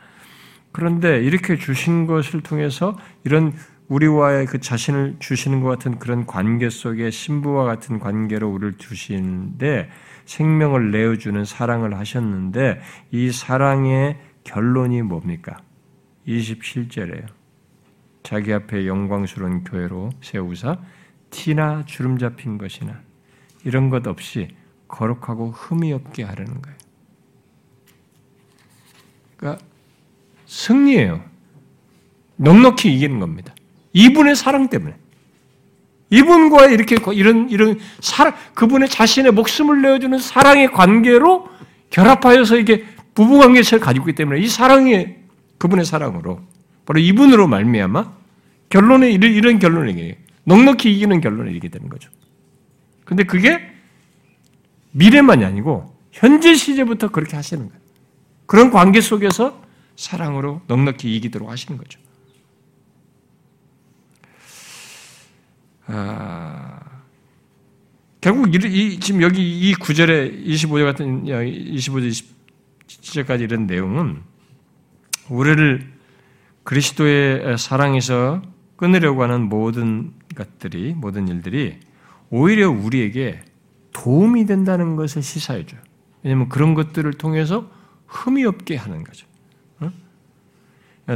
그런데 이렇게 주신 것을 통해서 이런 우리와의 그 자신을 주시는 것 같은 그런 관계 속에 신부와 같은 관계로 우리를 두시는데 생명을 내어주는 사랑을 하셨는데 이 사랑의 결론이 뭡니까? 27절에요. 자기 앞에 영광스러운 교회로 세우사 티나 주름 잡힌 것이나 이런 것 없이 거룩하고 흠이 없게 하려는 거예요. 그러니까 승리예요. 넉넉히 이기는 겁니다. 이분의 사랑 때문에. 이분과 이렇게 이런 이런 사랑 그분의 자신의 목숨을 내어주는 사랑의 관계로 결합하여서 이게 부부 관계를 가지고 있기 때문에 이 사랑이 그분의 사랑으로 바로 이분으로 말미암아 결론에 이런, 이런 결론이 넉넉히 이기는 결론을 이기게 되는 거죠. 근데 그게 미래만이 아니고 현재 시제부터 그렇게 하시는 거예요. 그런 관계 속에서 사랑으로 넉넉히 이기도록 하시는 거죠. 아, 결국 이, 이, 지금 여기 이 구절에 25절 같은 25절 27절까지 이런 내용은 우리를 그리스도의 사랑에서 끊으려고 하는 모든 것들이 모든 일들이 오히려 우리에게 도움이 된다는 것을 시사해 줘요. 왜냐하면 그런 것들을 통해서 흠이 없게 하는 거죠.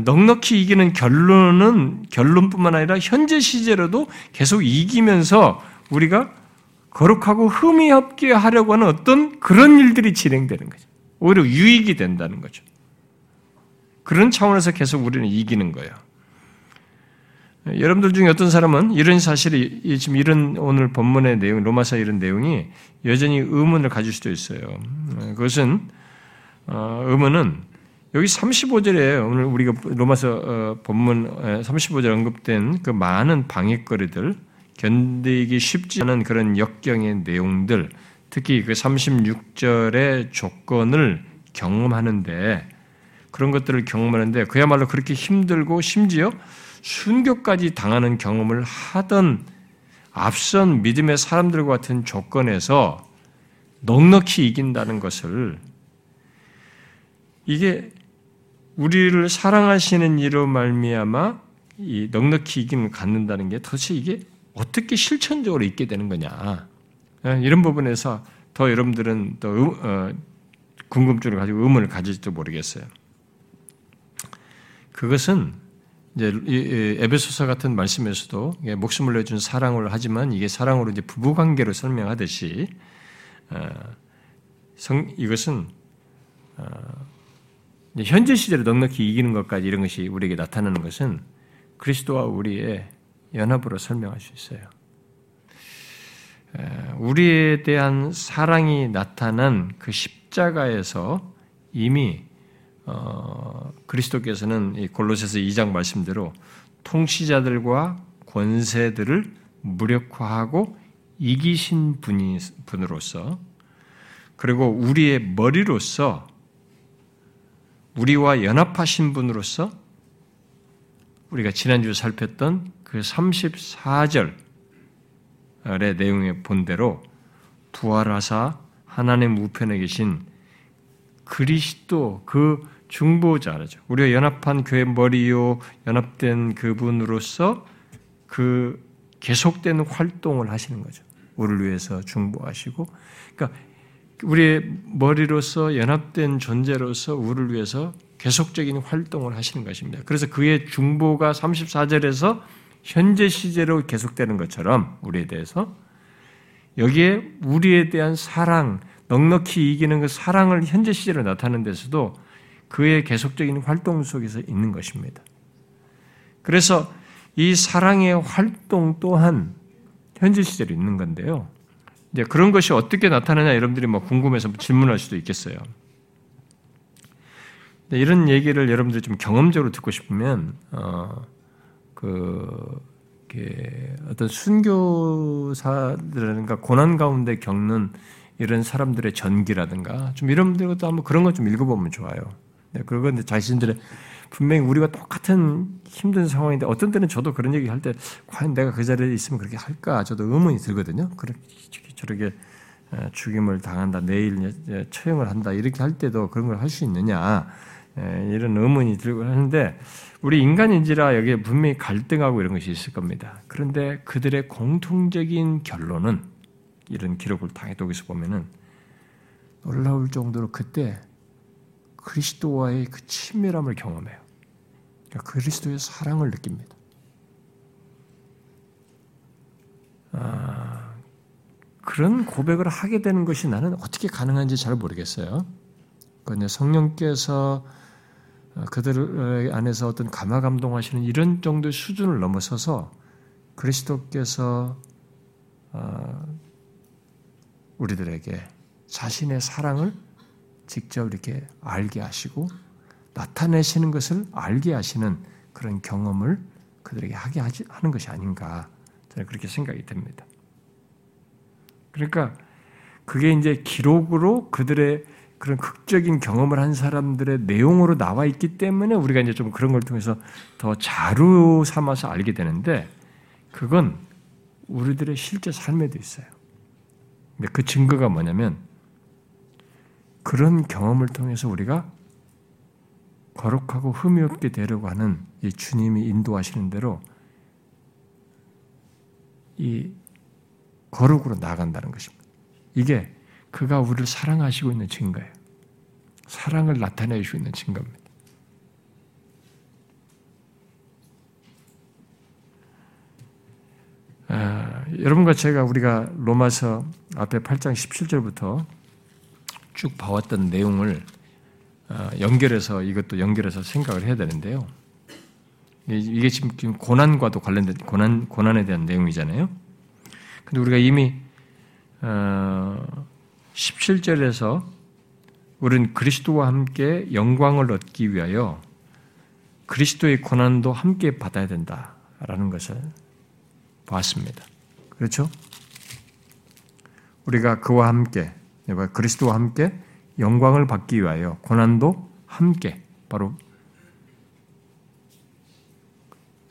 넉넉히 이기는 결론은 결론뿐만 아니라 현재 시제로도 계속 이기면서 우리가 거룩하고 흠이 없게 하려고 하는 어떤 그런 일들이 진행되는 거죠. 오히려 유익이 된다는 거죠. 그런 차원에서 계속 우리는 이기는 거예요. 여러분들 중에 어떤 사람은 이런 사실이 지금 이런 오늘 본문의 내용, 로마서 이런 내용이 여전히 의문을 가질 수도 있어요. 그것은 어, 의문은 여기 35절에 오늘 우리가 로마서 어, 본문 35절 언급된 그 많은 방해거리들, 견디기 쉽지 않은 그런 역경의 내용들, 특히 그 36절의 조건을 경험하는데 그런 것들을 경험하는데 그야말로 그렇게 힘들고 심지어 순교까지 당하는 경험을 하던 앞선 믿음의 사람들과 같은 조건에서 넉넉히 이긴다는 것을 이게 우리를 사랑하시는 이로 말미암아 이 넉넉히 이김을 갖는다는 게 도대체 이게 어떻게 실천적으로 있게 되는 거냐 예, 이런 부분에서 더 여러분들은 더 어, 궁금증을 가지고 의문을 가질지도 모르겠어요. 그것은 이제 에베소서 같은 말씀에서도 목숨을 내준 사랑을 하지만 이게 사랑으로 이제 부부 관계로 설명하듯이 어, 이것은 어, 현재 시대로 넉넉히 이기는 것까지 이런 것이 우리에게 나타나는 것은 그리스도와 우리의 연합으로 설명할 수 있어요. 우리에 대한 사랑이 나타난 그 십자가에서 이미 어, 그리스도께서는 골로새서 2장 말씀대로 통치자들과 권세들을 무력화하고 이기신 분이 분으로서 그리고 우리의 머리로서 우리와 연합하신 분으로서 우리가 지난주에 살폈던 그 34절의 내용의 본대로 부활하사 하나님 우편에 계신 그리스도 그 중보자죠. 우리가 연합한 교회 머리요 연합된 그분으로서 그 계속된 활동을 하시는 거죠. 우리를 위해서 중보하시고, 그러니까 우리의 머리로서 연합된 존재로서 우리를 위해서 계속적인 활동을 하시는 것입니다. 그래서 그의 중보가 34절에서 현재 시제로 계속되는 것처럼 우리에 대해서 여기에 우리에 대한 사랑, 넉넉히 이기는 그 사랑을 현재 시제로 나타내는 데서도 그의 계속적인 활동 속에서 있는 것입니다. 그래서 이 사랑의 활동 또한 현재 시제로 있는 건데요. 이제 그런 것이 어떻게 나타나냐 여러분들이 뭐 궁금해서 질문할 수도 있겠어요. 이런 얘기를 여러분들이 좀 경험적으로 듣고 싶으면 어, 그 어떤 순교사들과 고난 가운데 겪는 이런 사람들의 전기라든가 좀 이런 것도 한번 그런 것좀 읽어보면 좋아요. 네, 그건 자신들의 분명히 우리가 똑같은 힘든 상황인데 어떤 때는 저도 그런 얘기 할 때 과연 내가 그 자리에 있으면 그렇게 할까 저도 의문이 들거든요. 그렇게 저렇게 죽임을 당한다, 내일 처형을 한다 이렇게 할 때도 그런 걸 할 수 있느냐 예, 이런 의문이 들고 하는데 우리 인간인지라 여기에 분명히 갈등하고 이런 것이 있을 겁니다. 그런데 그들의 공통적인 결론은 이런 기록을 당해독에서 보면은 놀라울 정도로 그때 그리스도와의 그 친밀함을 경험해요. 그러니까 그리스도의 사랑을 느낍니다. 아, 그런 고백을 하게 되는 것이 나는 어떻게 가능한지 잘 모르겠어요. 그런데 성령께서 그들 안에서 어떤 감화 감동하시는 이런 정도의 수준을 넘어서서 그리스도께서 어, 우리들에게 자신의 사랑을 직접 이렇게 알게 하시고 나타내시는 것을 알게 하시는 그런 경험을 그들에게 하게 하는 것이 아닌가 저는 그렇게 생각이 됩니다. 그러니까 그게 이제 기록으로 그들의 그런 극적인 경험을 한 사람들의 내용으로 나와 있기 때문에 우리가 이제 좀 그런 걸 통해서 더 자료 삼아서 알게 되는데 그건 우리들의 실제 삶에도 있어요. 근데 그 증거가 뭐냐면 그런 경험을 통해서 우리가 거룩하고 흠이 없게 되려고 하는 이 주님이 인도하시는 대로 이 거룩으로 나아간다는 것입니다. 이게 그가 우리를 사랑하시고 있는 증거예요. 사랑을 나타내주고 있는 증거입니다. 아, 여러분과 제가 우리가 로마서 앞에 8장 17절부터 쭉 봐왔던 내용을 아, 연결해서 이것도 연결해서 생각을 해야 되는데요. 이게 지금 고난과도 관련된 고난 고난에 대한 내용이잖아요. 근데 우리가 이미 어, 17절에서 우리는 그리스도와 함께 영광을 얻기 위하여 그리스도의 고난도 함께 받아야 된다라는 것을 봤습니다. 그렇죠? 우리가 그와 함께 그리스도와 함께 영광을 받기 위하여 고난도 함께 바로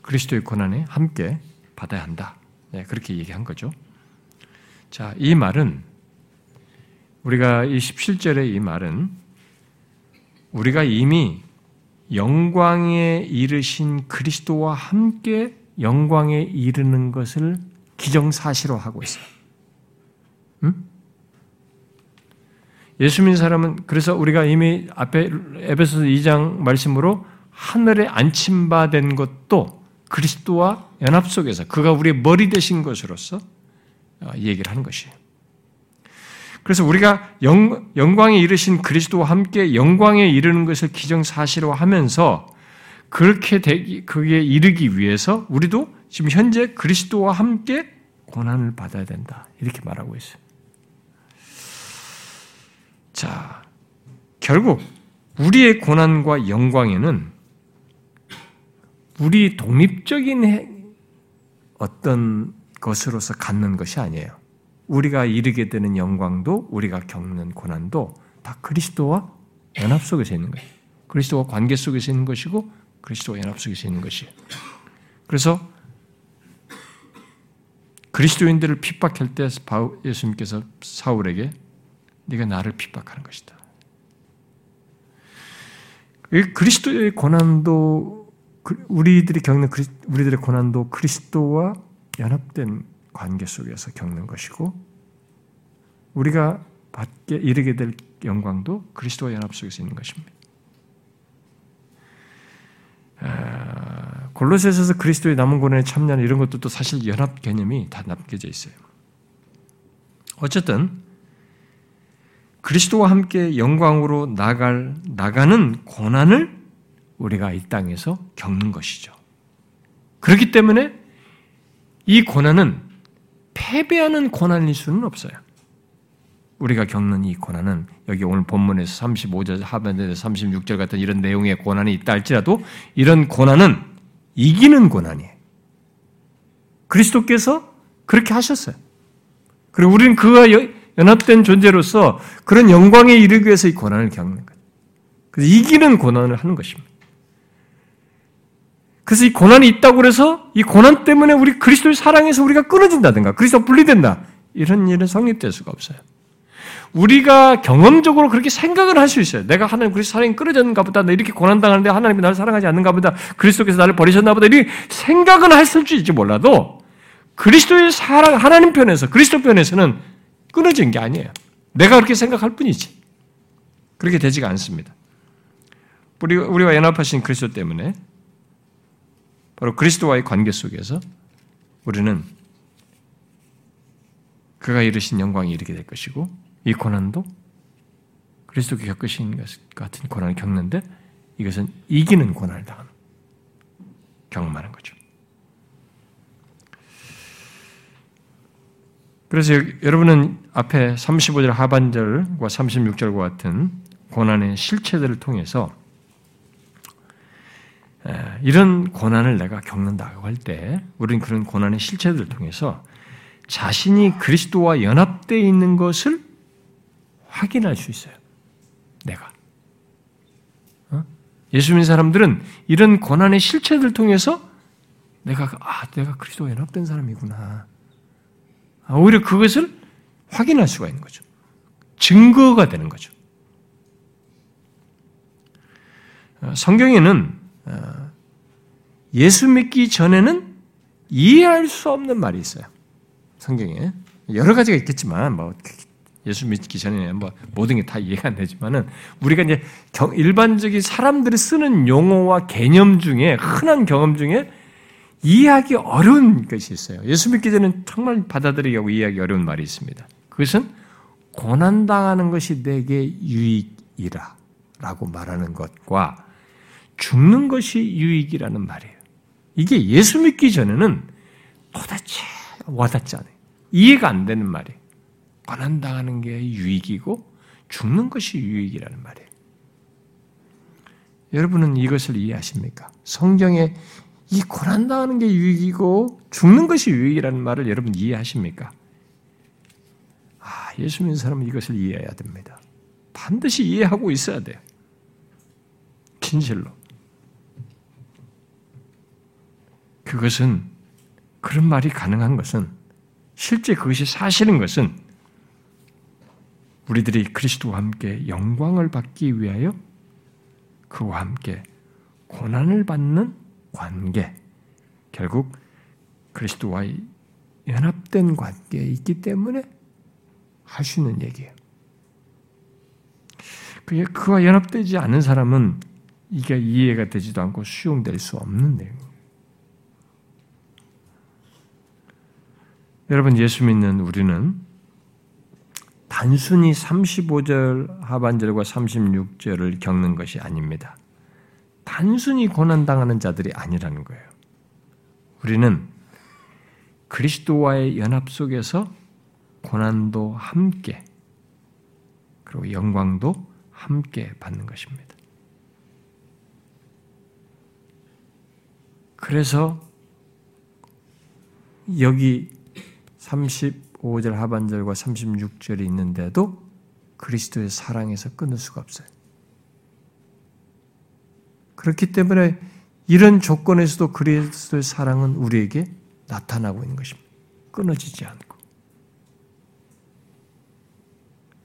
그리스도의 고난에 함께 받아야 한다. 네, 그렇게 얘기한 거죠. 자, 이 말은 우리가 이 17절의 이 말은 우리가 이미 영광에 이르신 그리스도와 함께 영광에 이르는 것을 기정사실화하고 있어요. 음? 예수 믿는 사람은 그래서 우리가 이미 앞에 에베소서 2장 말씀으로 하늘에 안침받은 것도 그리스도와 연합 속에서 그가 우리의 머리 되신 것으로서 어, 얘기를 하는 것이에요. 그래서 우리가 영, 영광에 이르신 그리스도와 함께 영광에 이르는 것을 기정사실화 하면서 그렇게 되기, 그게 이르기 위해서 우리도 지금 현재 그리스도와 함께 고난을 받아야 된다. 이렇게 말하고 있어요. 자, 결국 우리의 고난과 영광에는 우리 독립적인 어떤 것으로서 갖는 것이 아니에요. 우리가 이르게 되는 영광도 우리가 겪는 고난도 다 그리스도와 연합 속에서 있는 거예요. 그리스도와 관계 속에서 있는 것이고 그리스도와 연합 속에서 있는 것이에요. 그래서 그리스도인들을 핍박할 때 예수님께서 사울에게 네가 나를 핍박하는 것이다. 그리스도의 고난도 우리들이 겪는 우리들의 고난도 그리스도와 연합된 관계 속에서 겪는 것이고 우리가 받게 이르게 될 영광도 그리스도와 연합 속에서 있는 것입니다. 아, 골로새서에서 그리스도의 남은 고난에 참여하는 이런 것도 또 사실 연합 개념이 다 남겨져 있어요. 어쨌든 그리스도와 함께 영광으로 나갈 나가는 고난을 우리가 이 땅에서 겪는 것이죠. 그렇기 때문에 이 고난은 패배하는 고난일 수는 없어요. 우리가 겪는 이 고난은 여기 오늘 본문에서 35절 하반절에 36절 같은 이런 내용의 고난이 있다 할지라도 이런 고난은 이기는 고난이에요. 그리스도께서 그렇게 하셨어요. 그리고 우리는 그와 연합된 존재로서 그런 영광에 이르기 위해서 이 고난을 겪는 거예요. 그래서 이기는 고난을 하는 것입니다. 그래서 이 고난이 있다고 해서 이 고난 때문에 우리 그리스도의 사랑에서 우리가 끊어진다든가 그리스도 분리된다. 이런 일은 성립될 수가 없어요. 우리가 경험적으로 그렇게 생각을 할 수 있어요. 내가 하나님 그리스도 사랑이 끊어졌는가 보다. 나 이렇게 고난 당하는데 하나님이 나를 사랑하지 않는가 보다. 그리스도께서 나를 버리셨나 보다. 이렇게 생각은 했을 수 있지 몰라도 그리스도의 사랑, 하나님 편에서, 그리스도 편에서는 끊어진 게 아니에요. 내가 그렇게 생각할 뿐이지. 그렇게 되지가 않습니다. 우리, 우리와 연합하신 그리스도 때문에 바로 그리스도와의 관계 속에서 우리는 그가 이루신 영광이 이르게 될 것이고 이 고난도 그리스도께 겪으신 것 같은 고난을 겪는데 이것은 이기는 고난을 당하는 경험하는 거죠. 그래서 여러분은 앞에 35절 하반절과 36절과 같은 고난의 실체들을 통해서 이런 고난을 내가 겪는다고 할 때 우리는 그런 고난의 실체들을 통해서 자신이 그리스도와 연합되어 있는 것을 확인할 수 있어요. 내가. 어? 예수 믿는 사람들은 이런 고난의 실체들 통해서 내가 아 내가 그리스도와 연합된 사람이구나. 아, 오히려 그것을 확인할 수가 있는 거죠. 증거가 되는 거죠. 어, 성경에는 어, 예수 믿기 전에는 이해할 수 없는 말이 있어요. 성경에 여러 가지가 있겠지만 뭐 예수 믿기 전에 뭐 모든 게 다 이해가 안 되지만은 우리가 이제 일반적인 사람들이 쓰는 용어와 개념 중에 흔한 경험 중에 이해하기 어려운 것이 있어요. 예수 믿기 전에는 정말 받아들이기 하고 이해하기 어려운 말이 있습니다. 그것은 고난당하는 것이 내게 유익이라 라고 말하는 것과 죽는 것이 유익이라는 말이에요. 이게 예수 믿기 전에는 도대체 와닿지 않아요. 이해가 안 되는 말이에요. 고난당하는 게 유익이고 죽는 것이 유익이라는 말이에요. 여러분은 이것을 이해하십니까? 성경에 이 고난당하는 게 유익이고 죽는 것이 유익이라는 말을 여러분 이해하십니까? 아, 예수 믿는 사람은 이것을 이해해야 됩니다. 반드시 이해하고 있어야 돼요. 진실로. 그것은 그런 말이 가능한 것은 실제 그것이 사실인 것은 우리들이 그리스도와 함께 영광을 받기 위하여 그와 함께 고난을 받는 관계, 결국 그리스도와 연합된 관계에 있기 때문에 할 수 있는 얘기예요. 그와 연합되지 않은 사람은 이게 이해가 되지도 않고 수용될 수 없는 내용. 여러분 예수 믿는 우리는 단순히 35절 하반절과 36절을 겪는 것이 아닙니다. 단순히 고난당하는 자들이 아니라는 거예요. 우리는 그리스도와의 연합 속에서 고난도 함께 그리고 영광도 함께 받는 것입니다. 그래서 여기 35절 하반절과 36절이 있는데도 그리스도의 사랑에서 끊을 수가 없어요. 그렇기 때문에 이런 조건에서도 그리스도의 사랑은 우리에게 나타나고 있는 것입니다. 끊어지지 않고.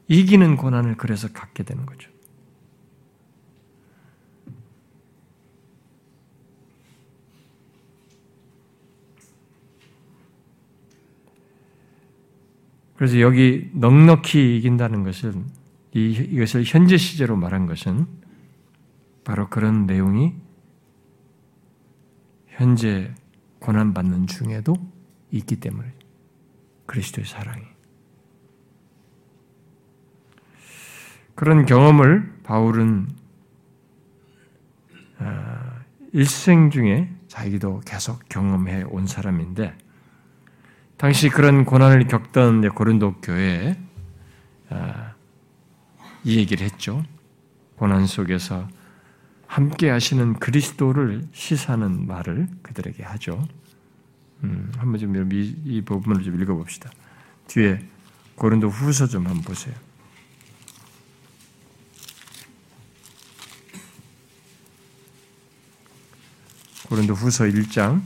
이기는 고난을 그래서 갖게 되는 거죠. 그래서 여기 넉넉히 이긴다는 것은 이, 이것을 현재 시제로 말한 것은 바로 그런 내용이 현재 고난받는 중에도 있기 때문에 그리스도의 사랑이. 그런 경험을 바울은 아, 일생 중에 자기도 계속 경험해 온 사람인데 당시 그런 고난을 겪던 고린도 교회에 아, 이 얘기를 했죠. 고난 속에서 함께 하시는 그리스도를 시사하는 말을 그들에게 하죠. 음, 한번 좀 이, 이 부분을 좀 읽어봅시다. 뒤에 고린도 후서 좀 한번 보세요. 고린도 후서 1장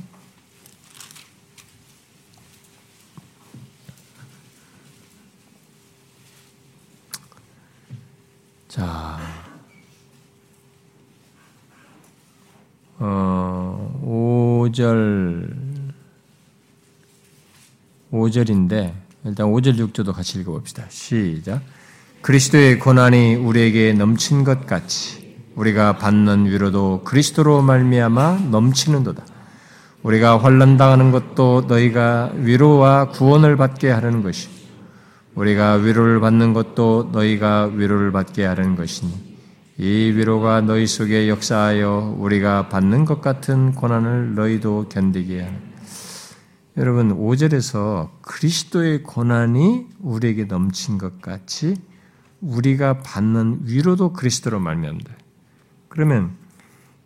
5절 5절인데 일단 5절 6절도 같이 읽어봅시다. 시작. 그리스도의 고난이 우리에게 넘친 것 같이 우리가 받는 위로도 그리스도로 말미암아 넘치는도다. 우리가 환난 당하는 것도 너희가 위로와 구원을 받게 하려는 것이 우리가 위로를 받는 것도 너희가 위로를 받게 하려는 것이니 이 위로가 너희 속에 역사하여 우리가 받는 것 같은 고난을 너희도 견디게 하는 여러분 5절에서 그리스도의 고난이 우리에게 넘친 것 같이 우리가 받는 위로도 그리스도로 말미암다. 그러면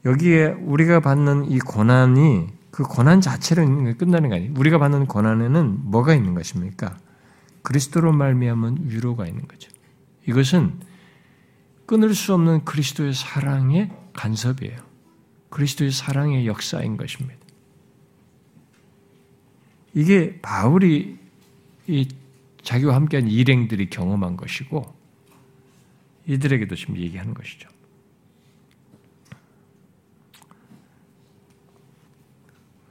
여기에 우리가 받는 이 고난이 그 고난 자체로 끝나는 게 아니에요. 우리가 받는 고난에는 뭐가 있는 것입니까? 그리스도로 말미암은 위로가 있는 거죠. 이것은 끊을 수 없는 그리스도의 사랑의 간섭이에요. 그리스도의 사랑의 역사인 것입니다. 이게 바울이 이 자기와 함께한 일행들이 경험한 것이고 이들에게도 지금 얘기하는 것이죠.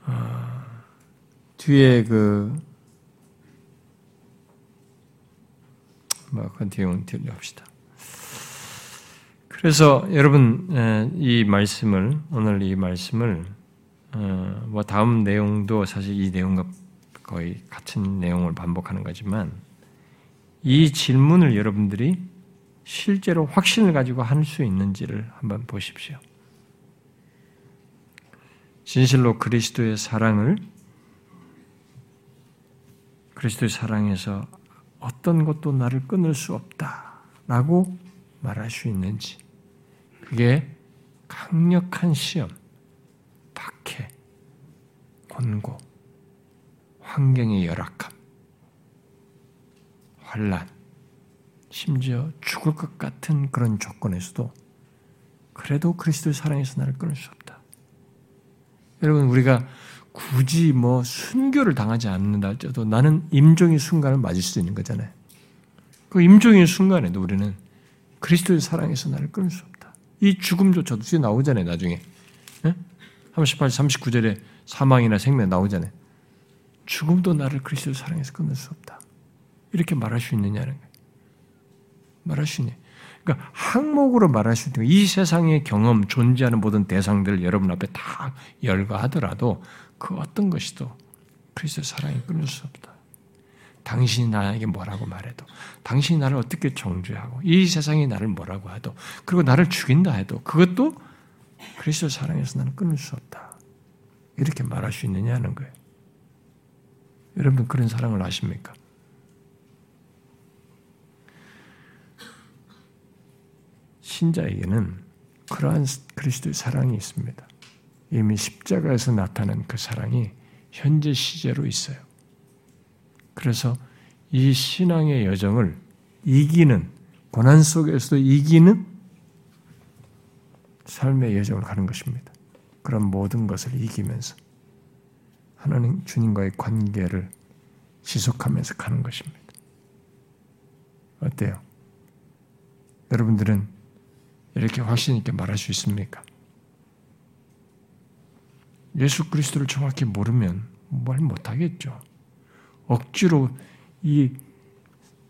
아, 뒤에 그 뭐, continue 합시다. 그래서 여러분 이 말씀을 오늘 이 말씀을 어, 뭐 다음 내용도 사실 이 내용과 거의 같은 내용을 반복하는 거지만 이 질문을 여러분들이 실제로 확신을 가지고 할 수 있는지를 한번 보십시오. 진실로 그리스도의 사랑을 그리스도의 사랑에서 어떤 것도 나를 끊을 수 없다라고 말할 수 있는지 그게 강력한 시험, 박해, 권고, 환경의 열악함, 환란, 심지어 죽을 것 같은 그런 조건에서도 그래도 그리스도의 사랑에서 나를 끊을 수 없다. 여러분 우리가 굳이 뭐 순교를 당하지 않는다 할지라도 나는 임종의 순간을 맞을 수 있는 거잖아요. 그 임종의 순간에도 우리는 그리스도의 사랑에서 나를 끊을 수 없다. 이 죽음조차도 뒤에 나오잖아요, 나중에. 네? 38, 39절에 사망이나 생명 나오잖아요. 죽음도 나를 그리스도 사랑해서 끊을 수 없다. 이렇게 말할 수 있느냐는 거예요. 말할 수 있네. 그러니까 항목으로 말할 수 있는 이 세상의 경험, 존재하는 모든 대상들 여러분 앞에 다 열거하더라도 그 어떤 것이도 그리스도 사랑이 끊을 수 없다. 당신이 나에게 뭐라고 말해도, 당신이 나를 어떻게 정죄하고, 이 세상이 나를 뭐라고 해도, 그리고 나를 죽인다 해도, 그것도 그리스도 사랑에서 나는 끊을 수 없다. 이렇게 말할 수 있느냐는 거예요. 여러분 그런 사랑을 아십니까? 신자에게는 그러한 그리스도의 사랑이 있습니다. 이미 십자가에서 나타난 그 사랑이 현재 시제로 있어요. 그래서 이 신앙의 여정을 이기는 고난 속에서도 이기는 삶의 여정을 가는 것입니다. 그런 모든 것을 이기면서 하나님 주님과의 관계를 지속하면서 가는 것입니다. 어때요? 여러분들은 이렇게 확신 있게 말할 수 있습니까? 예수 그리스도를 정확히 모르면 말 못하겠죠. 억지로 이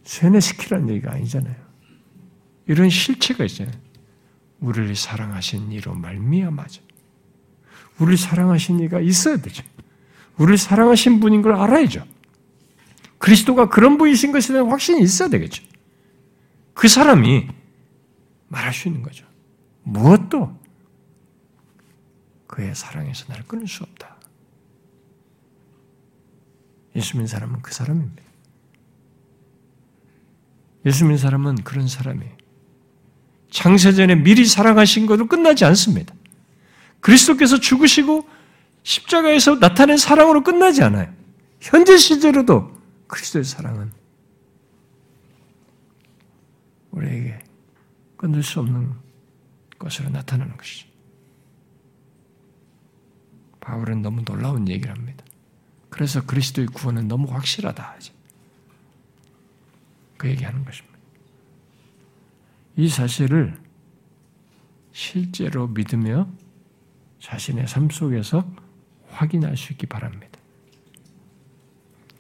세뇌시키라는 얘기가 아니잖아요. 이런 실체가 있잖아요. 우리를 사랑하신 이로 말미암아죠. 우리를 사랑하신 이가 있어야 되죠. 우리를 사랑하신 분인 걸 알아야죠. 그리스도가 그런 분이신 것에 대한 확신이 있어야 되겠죠. 그 사람이 말할 수 있는 거죠. 무엇도 그의 사랑에서 나를 끊을 수 없다. 예수 믿는 사람은 그 사람입니다. 예수 믿는 사람은 그런 사람이 창세전에 미리 사랑하신 것으로 끝나지 않습니다. 그리스도께서 죽으시고 십자가에서 나타낸 사랑으로 끝나지 않아요. 현재 시제로도 그리스도의 사랑은 우리에게 끊을 수 없는 것으로 나타나는 것이죠. 바울은 너무 놀라운 얘기를 합니다. 그래서 그리스도의 구원은 너무 확실하다. 그 얘기하는 것입니다. 이 사실을 실제로 믿으며 자신의 삶 속에서 확인할 수 있기 바랍니다.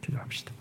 기도합시다.